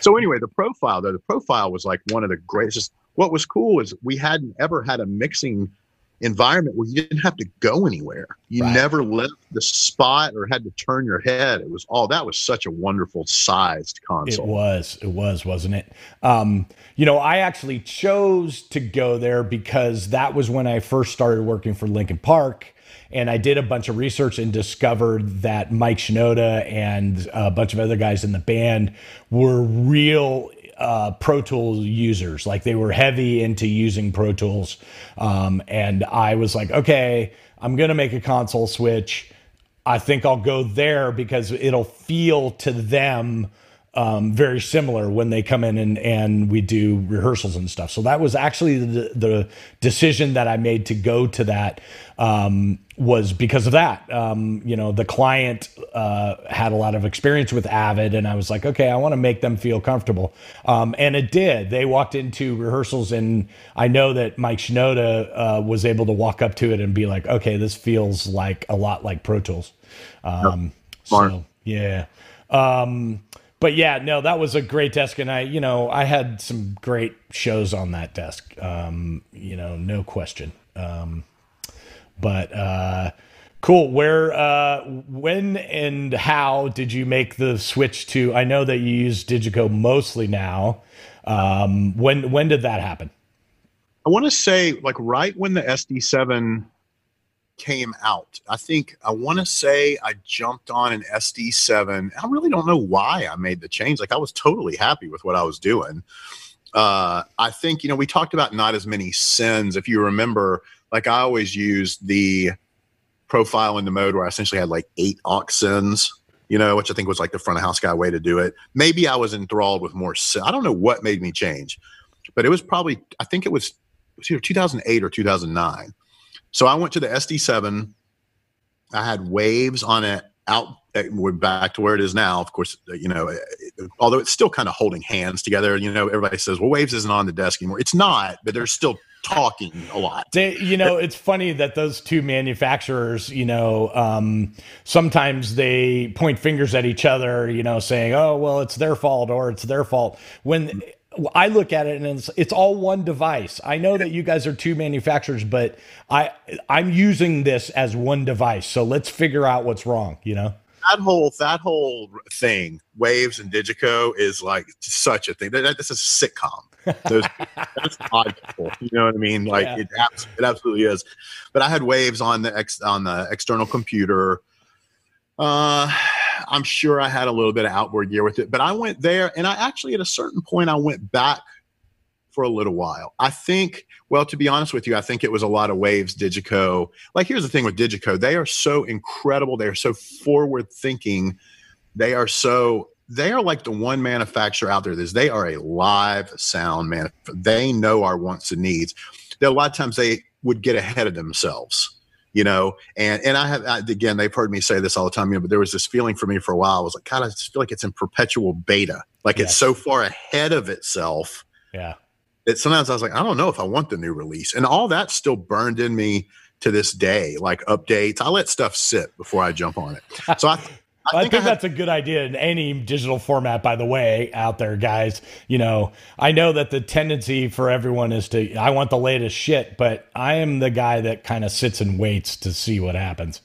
So anyway, the profile though, the profile was like one of the greatest. What was cool is we hadn't ever had a mixing environment where you didn't have to go anywhere. You right. never left the spot or had to turn your head. It was all that was such a wonderful sized console. It was, it was, wasn't it? Um, you know, I actually chose to go there because that was when I first started working for Linkin Park. And I did a bunch of research and discovered that Mike Shinoda and a bunch of other guys in the band were real uh, Pro Tools users. Like they were heavy into using Pro Tools. Um, and I was like, okay, I'm going to make a console switch. I think I'll go there because it'll feel to them um, very similar when they come in and, and we do rehearsals and stuff. So that was actually the, the decision that I made to go to that um, was because of that. Um, you know, the client uh, had a lot of experience with Avid, and I was like, okay, I want to make them feel comfortable. Um, and it did. They walked into rehearsals, and I know that Mike Shinoda uh, was able to walk up to it and be like, okay, this feels like a lot like Pro Tools. Um, so, yeah. Um, but yeah, no, that was a great desk, and I, you know, I had some great shows on that desk. Um, you know, no question. Um, but uh, cool. Where, uh, when, and how did you make the switch to? I know that you use Digico mostly now. Um, when when did that happen? I want to say like right when the SD7 came out. I think I want to say I jumped on an SD7. I really don't know why I made the change. Like I was totally happy with what I was doing. Uh, I think you know we talked about not as many sends. If you remember, like I always used the profile in the mode where I essentially had like eight aux sends. You know, which I think was like the front of house guy way to do it. Maybe I was enthralled with more. I don't know what made me change, but it was probably I think it was it was either 2008 or 2009 so I went to the SD7. I had waves on it out uh, we're back to where it is now. Of course, uh, you know, uh, although it's still kind of holding hands together. You know, everybody says, "Well, Waves isn't on the desk anymore." It's not, but they're still talking a lot. You know, it's funny that those two manufacturers, you know, um, sometimes they point fingers at each other, you know, saying, "Oh, well, it's their fault" or "It's their fault." When I look at it and it's, it's all one device. I know that you guys are two manufacturers, but I I'm using this as one device. So let's figure out what's wrong, you know? That whole that whole thing, Waves and Digico is like such a thing. That, this is a sitcom. Those, that's logical. You know what I mean? Like yeah. it, it absolutely is. But I had Waves on the ex, on the external computer. Uh I'm sure I had a little bit of outboard gear with it, but I went there and I actually, at a certain point, I went back for a little while. I think, well, to be honest with you, I think it was a lot of waves, Digico. Like, here's the thing with Digico they are so incredible, they are so forward thinking, they are so. They are like the one manufacturer out there that they are a live sound man. They know our wants and needs. That a lot of times they would get ahead of themselves you know and and i have I, again they've heard me say this all the time you know but there was this feeling for me for a while. I was like god i just feel like it's in perpetual beta. Like yes. it's so far ahead of itself yeah. that sometimes i was like i don't know if i want the new release. And all that still burned in me to this day like updates. I let stuff sit before i jump on it. So i I, I think, I that's a good idea in any digital format, by the way, out there, guys. You know, I know that the tendency for everyone is to, I want the latest shit, but I am the guy that kind of sits and waits to see what happens.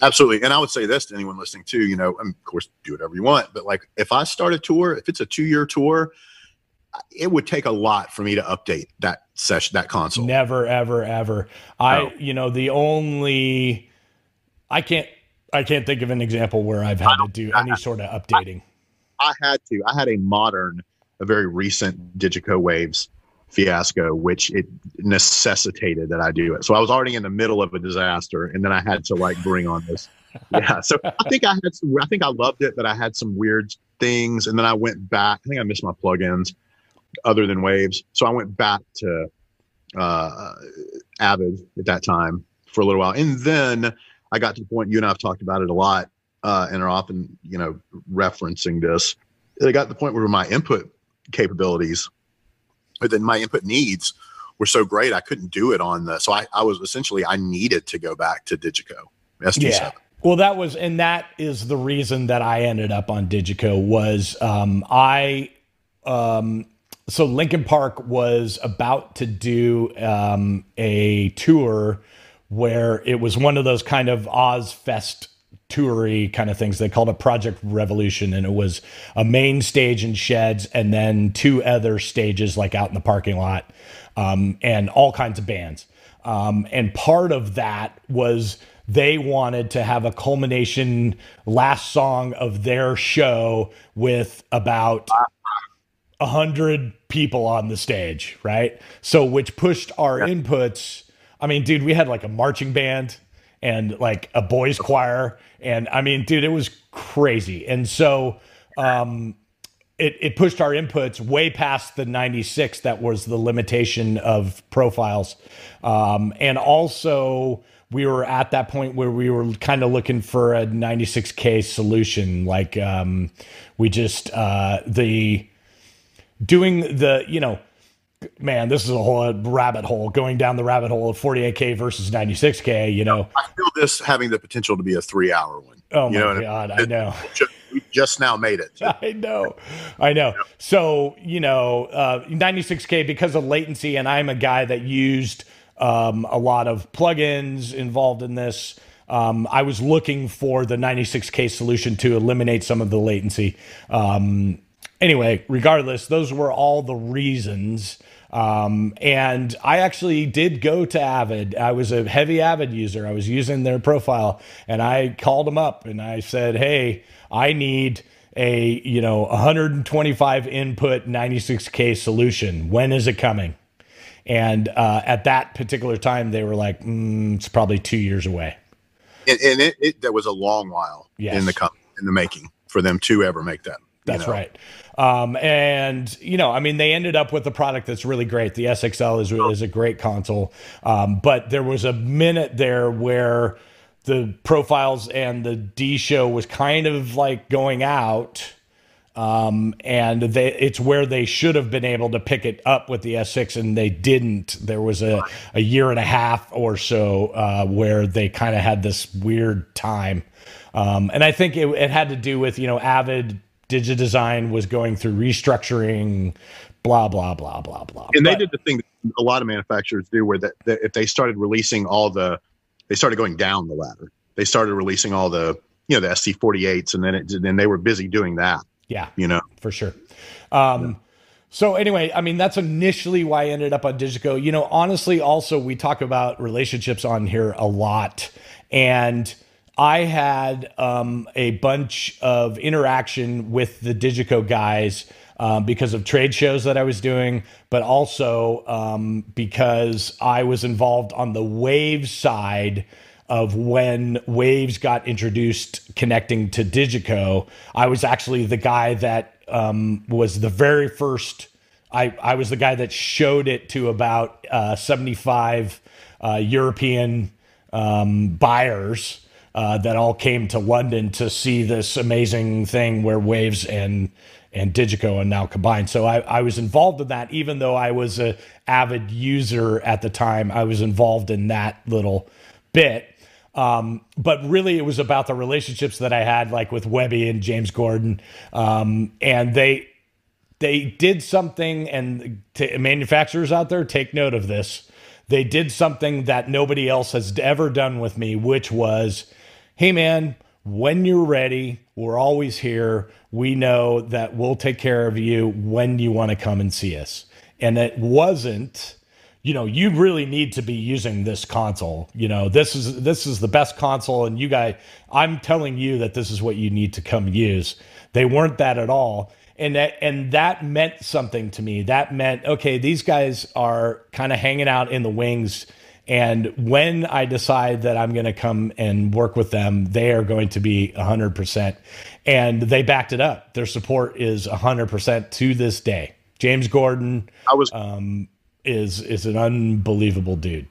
Absolutely. And I would say this to anyone listening too, you know, of course, do whatever you want, but like if I start a tour, if it's a two year tour, it would take a lot for me to update that session, that console. Never, ever, ever. I, you know, the only, I can't, I can't think of an example where I've had to do any sort of updating. I, I, had to. I had a modern, a very recent Digico Waves fiasco, which it necessitated that I do it. So I was already in the middle of a disaster, and then I had to like bring on this. Yeah. So I think I had. Some, I think I loved it, but I had some weird things, and then I went back. I think I missed my plugins, other than Waves. So I went back to uh, Avid at that time for a little while, and then I got to the point you and I have talked about it a lot uh, and are often, you know, referencing this. I got to the point where my input capabilities, but then my input needs were so great I couldn't do it on the. So I, I was essentially I needed to go back to Digico SD7. Yeah. Well, that was, and that is the reason that I ended up on Digico was um, I, um, so Linkin Park was about to do um, a tour where it was one of those kind of Ozzfest toury kind of things. They called it Project Revolution, and it was a main stage in sheds, and then two other stages like out in the parking lot, um, and all kinds of bands. Um, and part of that was they wanted to have a culmination last song of their show with about a hundred people on the stage, right? So which pushed our inputs I mean, dude, we had like a marching band and like a boys choir. And I mean, dude, it was crazy. And so um, it, it pushed our inputs way past the 96 that was the limitation of profiles. Um, and also, we were at that point where we were kind of looking for a 96K solution. Like, um, we just, uh, the, doing the, you know, man, this is a whole rabbit hole going down the rabbit hole of 48K versus 96K, you know. I feel this having the potential to be a three hour one. Oh, my know God, I, mean? I know. Just, we just now made it. I know. I know. So, you know, uh, 96K because of latency, and I'm a guy that used um, a lot of plugins involved in this. Um, I was looking for the 96K solution to eliminate some of the latency. Um, anyway, regardless, those were all the reasons um, and I actually did go to Avid. I was a heavy Avid user. I was using their profile and I called them up and I said, Hey, I need a, you know, 125 input 96K solution. When is it coming? And uh, at that particular time, they were like, mm, it's probably two years away. And, and it, it, that was a long while yes. in the in the making for them to ever make that. That's know? right. Um, and you know, I mean, they ended up with a product that's really great. The S6L is is a great console, um, but there was a minute there where the profiles and the D show was kind of like going out. Um, and they, it's where they should have been able to pick it up with the S6, and they didn't. There was a, a year and a half or so uh, where they kind of had this weird time. Um, and I think it, it had to do with, you know, Avid Digidesign was going through restructuring, blah, blah, blah, blah, blah. And But- they did the thing a lot of manufacturers do where that, that if they started releasing all the, they started going down the ladder. They started releasing all the, you know, the SC48s and then it, then they were busy doing that, Yeah. you know. for sure. Um, So anyway, I mean that's initially why I ended up on Digico. You know, honestly, also we talk about relationships on here a lot, and I had um, a bunch of interaction with the Digico guys. Um, because of trade shows that I was doing, but also um, because I was involved on the Wave side of when Waves got introduced connecting to Digico. I was actually the guy that um, was the very first. I, I was the guy that showed it to about uh, 75 uh, European um, buyers uh, that all came to London to see this amazing thing where Waves and and Digico are now combined. So I, I was involved in that, even though I was a avid user at the time. I was involved in that little bit. Um, but really, it was about the relationships that I had, like with Webby and James Gordon, um, and they they did something. And manufacturers out there, take note of this. They did something that nobody else has ever done with me, which was, "Hey, man, when you're ready, we're always here. We know that we'll take care of you when you want to come and see us." And it wasn't you know you really need to be using this console. You know this is this is the best console. And you guys i'm telling you that this is what you need to come use. They weren't that at all. And that and that meant something to me. That meant okay these guys are kind of hanging out in the wings and when i decide that i'm going to come and work with them they are going to be 100% and they backed it up their support is 100% to this day james gordon I was is is an unbelievable dude.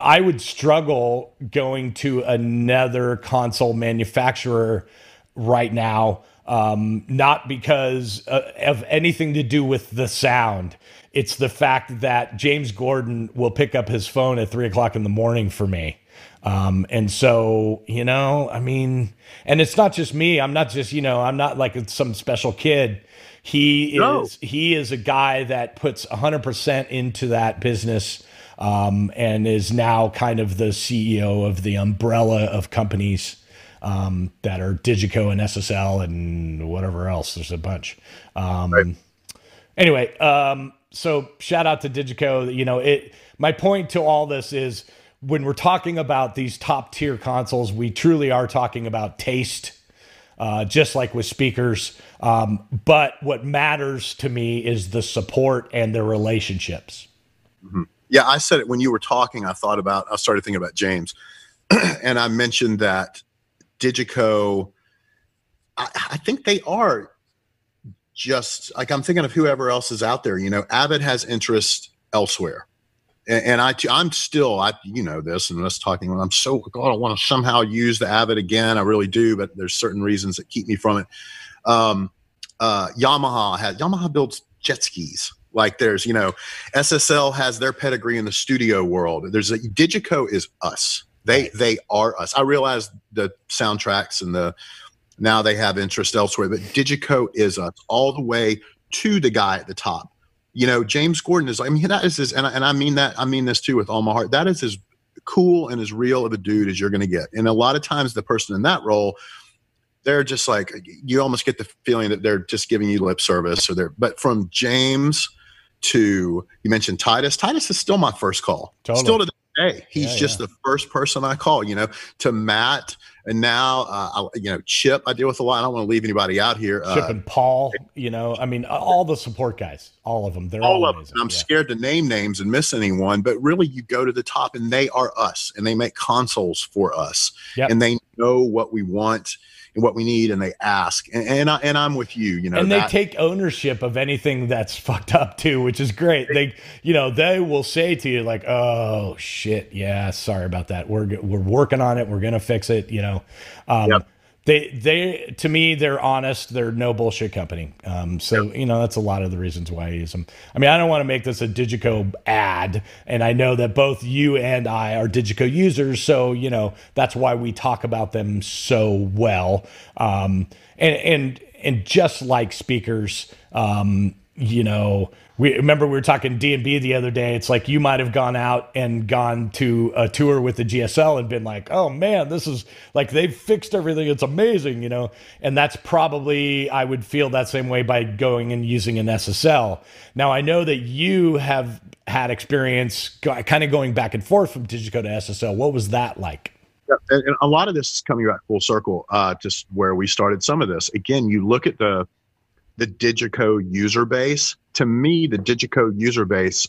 I would struggle going to another console manufacturer right now, um, not because uh, of anything to do with the sound. It's the fact that James Gordon will pick up his phone at three o'clock in the morning for me. Um, and so, you know, I mean, and it's not just me. I'm not just, you know, I'm not like some special kid. He No. is he is a guy that puts 100% into that business um, and is now kind of the CEO of the umbrella of companies um, that are Digico and SSL and whatever else. There's a bunch. Um, Anyway, um, so shout out to Digico. You know, it. My point to all this is when we're talking about these top tier consoles, we truly are talking about taste uh, just like with speakers. Um, but what matters to me is the support and the relationships. Yeah, I said it when you were talking. I thought about. I started thinking about James, and I mentioned that Digico. I, I think they are just like I'm thinking of whoever else is out there. You know, Avid has interest elsewhere, and, and I I'm still I you know this and us talking. I'm so God I want to somehow use the Avid again. I really do, but there's certain reasons that keep me from it. Um, uh, Yamaha has Yamaha builds jet skis. Like there's, you know, SSL has their pedigree in the studio world. There's a Digico is us. They they are us. I realize the soundtracks and the now they have interest elsewhere, but Digico is us all the way to the guy at the top. You know, James Gordon is. I mean, that is his, and I, and I mean that. I mean this too with all my heart. That is as cool and as real of a dude as you're going to get. And a lot of times, the person in that role they're just like you almost get the feeling that they're just giving you lip service or they're but from James to you mentioned Titus. Titus is still my first call. Totally. Still to this day. He's Yeah, just the first person I call, you know, to Matt and now uh, I, you know, Chip I deal with a lot. I don't want to leave anybody out here. Chip Uh, and Paul, you know, I mean, all the support guys, all of them. They're all, all of them. amazing. I'm Yeah. scared to name names and miss anyone, but really you go to the top and they are us and they make consoles for us Yep. and they know what we want what we need and they ask. And and, I, and I'm with you you know and they that, take ownership of anything that's fucked up too which is great. They you know they will say to you like oh shit. Yeah sorry about that. We're we're working on it. We're gonna fix it you know. Um, yep they they to me they're honest. They're no bullshit company. Um, so you know that's a lot of the reasons why i use them i mean i don't want to make this a digico ad and i know that both you and i are digico users so you know that's why we talk about them so well. Um, and and and just like speakers um, you know we remember we were talking D&B the other day. It's like you might have gone out and gone to a tour with the GSL and been like, "Oh man, this is like they've fixed everything. It's amazing," you know. And that's probably I would feel that same way by going and using an SSL. Now I know that you have had experience kind of going back and forth from Digico to SSL. What was that like? Yeah, and, and a lot of this is coming back full circle uh, to where we started some of this. Again, you look at the the Digico user base. To me, the Digico user base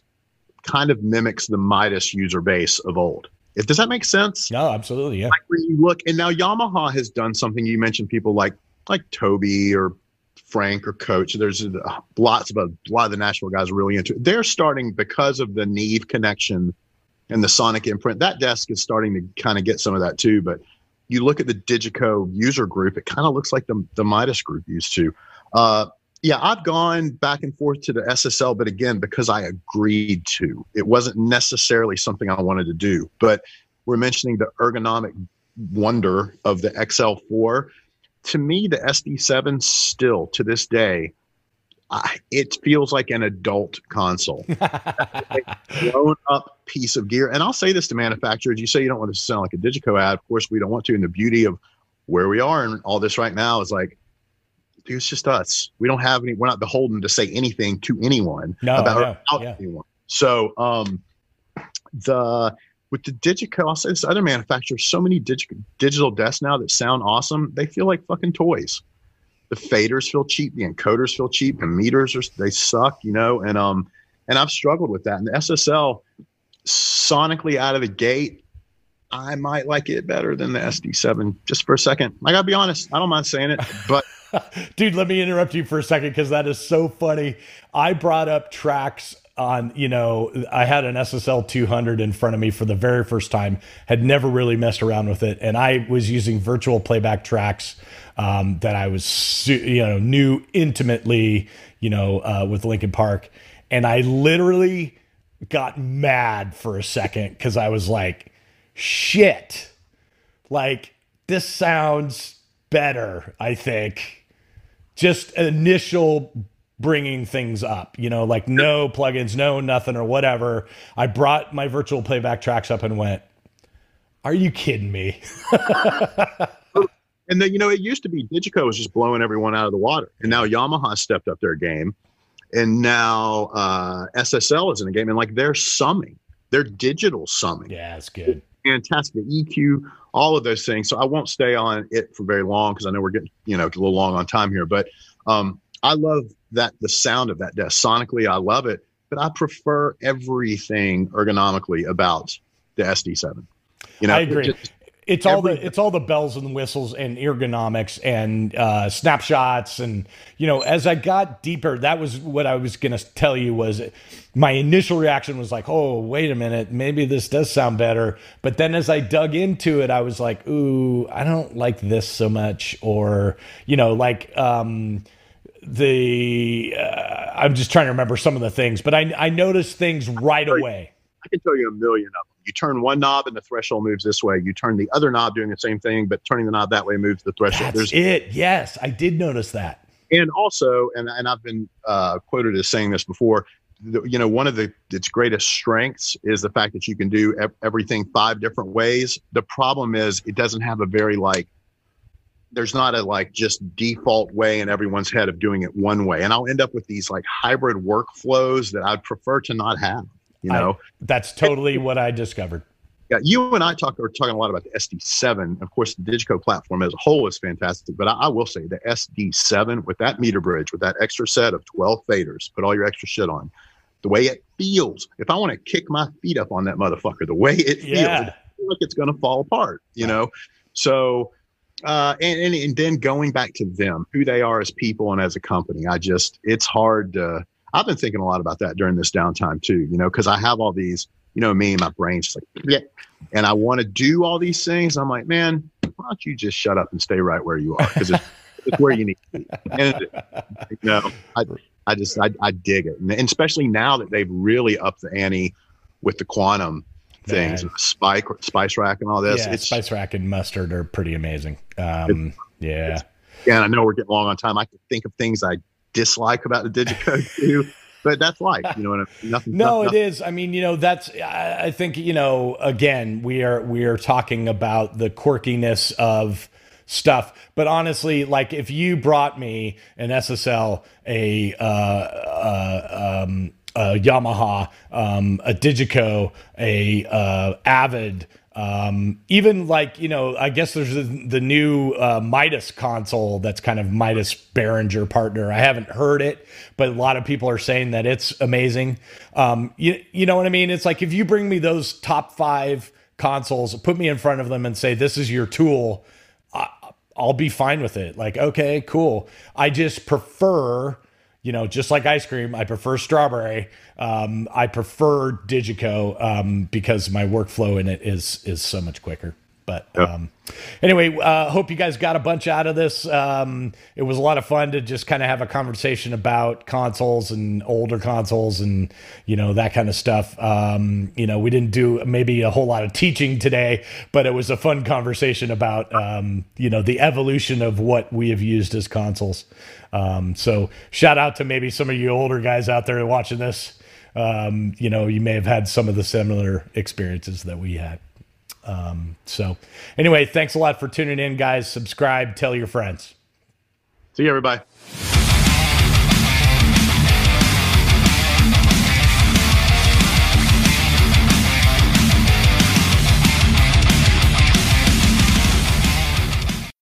kind of mimics the Midas user base of old. If, does that make sense? No, absolutely. Yeah. Like when you look, and now Yamaha has done something. You mentioned people like like Toby or Frank or Coach. There's lots of a lot of the Nashville guys are really into it. They're starting because of the Neve connection and the Sonic imprint. That desk is starting to kind of get some of that too. But you look at the Digico user group, it kind of looks like the the Midas group used to. Uh, yeah, I've gone back and forth to the SSL, but again, because I agreed to, it wasn't necessarily something I wanted to do. But we're mentioning the ergonomic wonder of the XL4. To me, the SD7 still to this day, I, it feels like an adult console, grown up piece of gear. And I'll say this to manufacturers: you say you don't want to sound like a Digico ad. Of course, we don't want to. And the beauty of where we are and all this right now is like it's just us. We don't have any. We're not beholden to say anything to anyone no, about, no, yeah. anyone. So um, the with the Digico, I'll say this other manufacturers, so many dig- digital desks now that sound awesome. They feel like fucking toys. The faders feel cheap. The encoders feel cheap. The meters are they suck. You know, and um, and I've struggled with that. And the SSL sonically out of the gate, I might like it better than the SD7 just for a second. I gotta be honest. I don't mind saying it, but Dude, let me interrupt you for a second because that is so funny. I brought up tracks on, you know, I had an SSL 200 in front of me for the very first time, had never really messed around with it. And I was using virtual playback tracks um, that I was, you know, knew intimately, you know, uh, with Linkin Park. And I literally got mad for a second because I was like, shit, like this sounds better, I think just initial bringing things up, you know, like no plugins, no nothing or whatever. I brought my virtual playback tracks up and went, Are you kidding me? and then, you know, it used to be Digico was just blowing everyone out of the water. And now Yamaha stepped up their game. And now uh, SSL is in the game. And like they're summing, they're digital summing. Yeah, it's good. Fantastic. EQ, all of those things. So I won't stay on it for very long because I know we're getting, you know, a little long on time here. But um, I love that the sound of that desk. Sonically, I love it, but I prefer everything ergonomically about the SD7. You know, I agree. Just, it's all the it's all the bells and whistles and ergonomics and uh, snapshots and you know as I got deeper, that was what I was going to tell you was my initial reaction was like, oh wait a minute, maybe this does sound better. But then as I dug into it, I was like, ooh, I don't like this so much, or you know, like. um the uh, I'm just trying to remember some of the things, but I I noticed things right away. I can tell you a million of them. You turn one knob and the threshold moves this way. You turn the other knob doing the same thing, but turning the knob that way moves the threshold. That's There's, it. Yes, I did notice that. And also, and, and I've been uh, quoted as saying this before, the, you know, one of the its greatest strengths is the fact that you can do ev- everything five different ways. The problem is it doesn't have a very like there's not a like just default way in everyone's head of doing it one way and i'll end up with these like hybrid workflows that i'd prefer to not have you know, I, that's totally what I discovered. Yeah, you and I talk are talking a lot about the SD7. Of course, the Digico platform as a whole is fantastic, but I, I, will say the SD7 with that meter bridge, with that extra set of 12 faders, put all your extra shit on. The way it feels, if I want to kick my feet up on that motherfucker, the way it feels, yeah. like it's going to fall apart, you know. So uh, and, and and then going back to them, who they are as people and as a company. I just it's hard. To, I've been thinking a lot about that during this downtime too. You know, because I have all these. You know, me, and my brain's just like yeah, and I want to do all these things. I'm like, man, why don't you just shut up and stay right where you are? Because it's, it's where you need to be. And you know, I I just I, I dig it, and especially now that they've really upped the ante with the quantum things, spike, spice rack, and all this. Yeah, it's, spice rack and mustard are pretty amazing. Um, yeah. Yeah, I know we're getting long on time. I can think of things I dislike about the Digicode too. but that's life, you know. Nothing. no, nothing. it is. I mean, you know, that's. I think you know. Again, we are we are talking about the quirkiness of stuff. But honestly, like if you brought me an SSL, a uh, uh, um, a Yamaha, um, a Digico, a uh, Avid, um, even like you know, I guess there's the, the new uh, Midas console that's kind of Midas Behringer partner. I haven't heard it, but a lot of people are saying that it's amazing. Um, you you know what I mean? It's like if you bring me those top five consoles, put me in front of them, and say this is your tool. I, I'll be fine with it. Like, okay, cool. I just prefer you know, just like ice cream, I prefer strawberry. Um, I prefer Digico um, because my workflow in it is is so much quicker. But um, anyway, uh, hope you guys got a bunch out of this. Um, it was a lot of fun to just kind of have a conversation about consoles and older consoles and you know that kind of stuff. Um, you know, we didn't do maybe a whole lot of teaching today, but it was a fun conversation about um, you know the evolution of what we have used as consoles. Um, so shout out to maybe some of you older guys out there watching this. Um, you know, you may have had some of the similar experiences that we had. Um, so, anyway, thanks a lot for tuning in, guys. Subscribe, tell your friends. See you, everybody.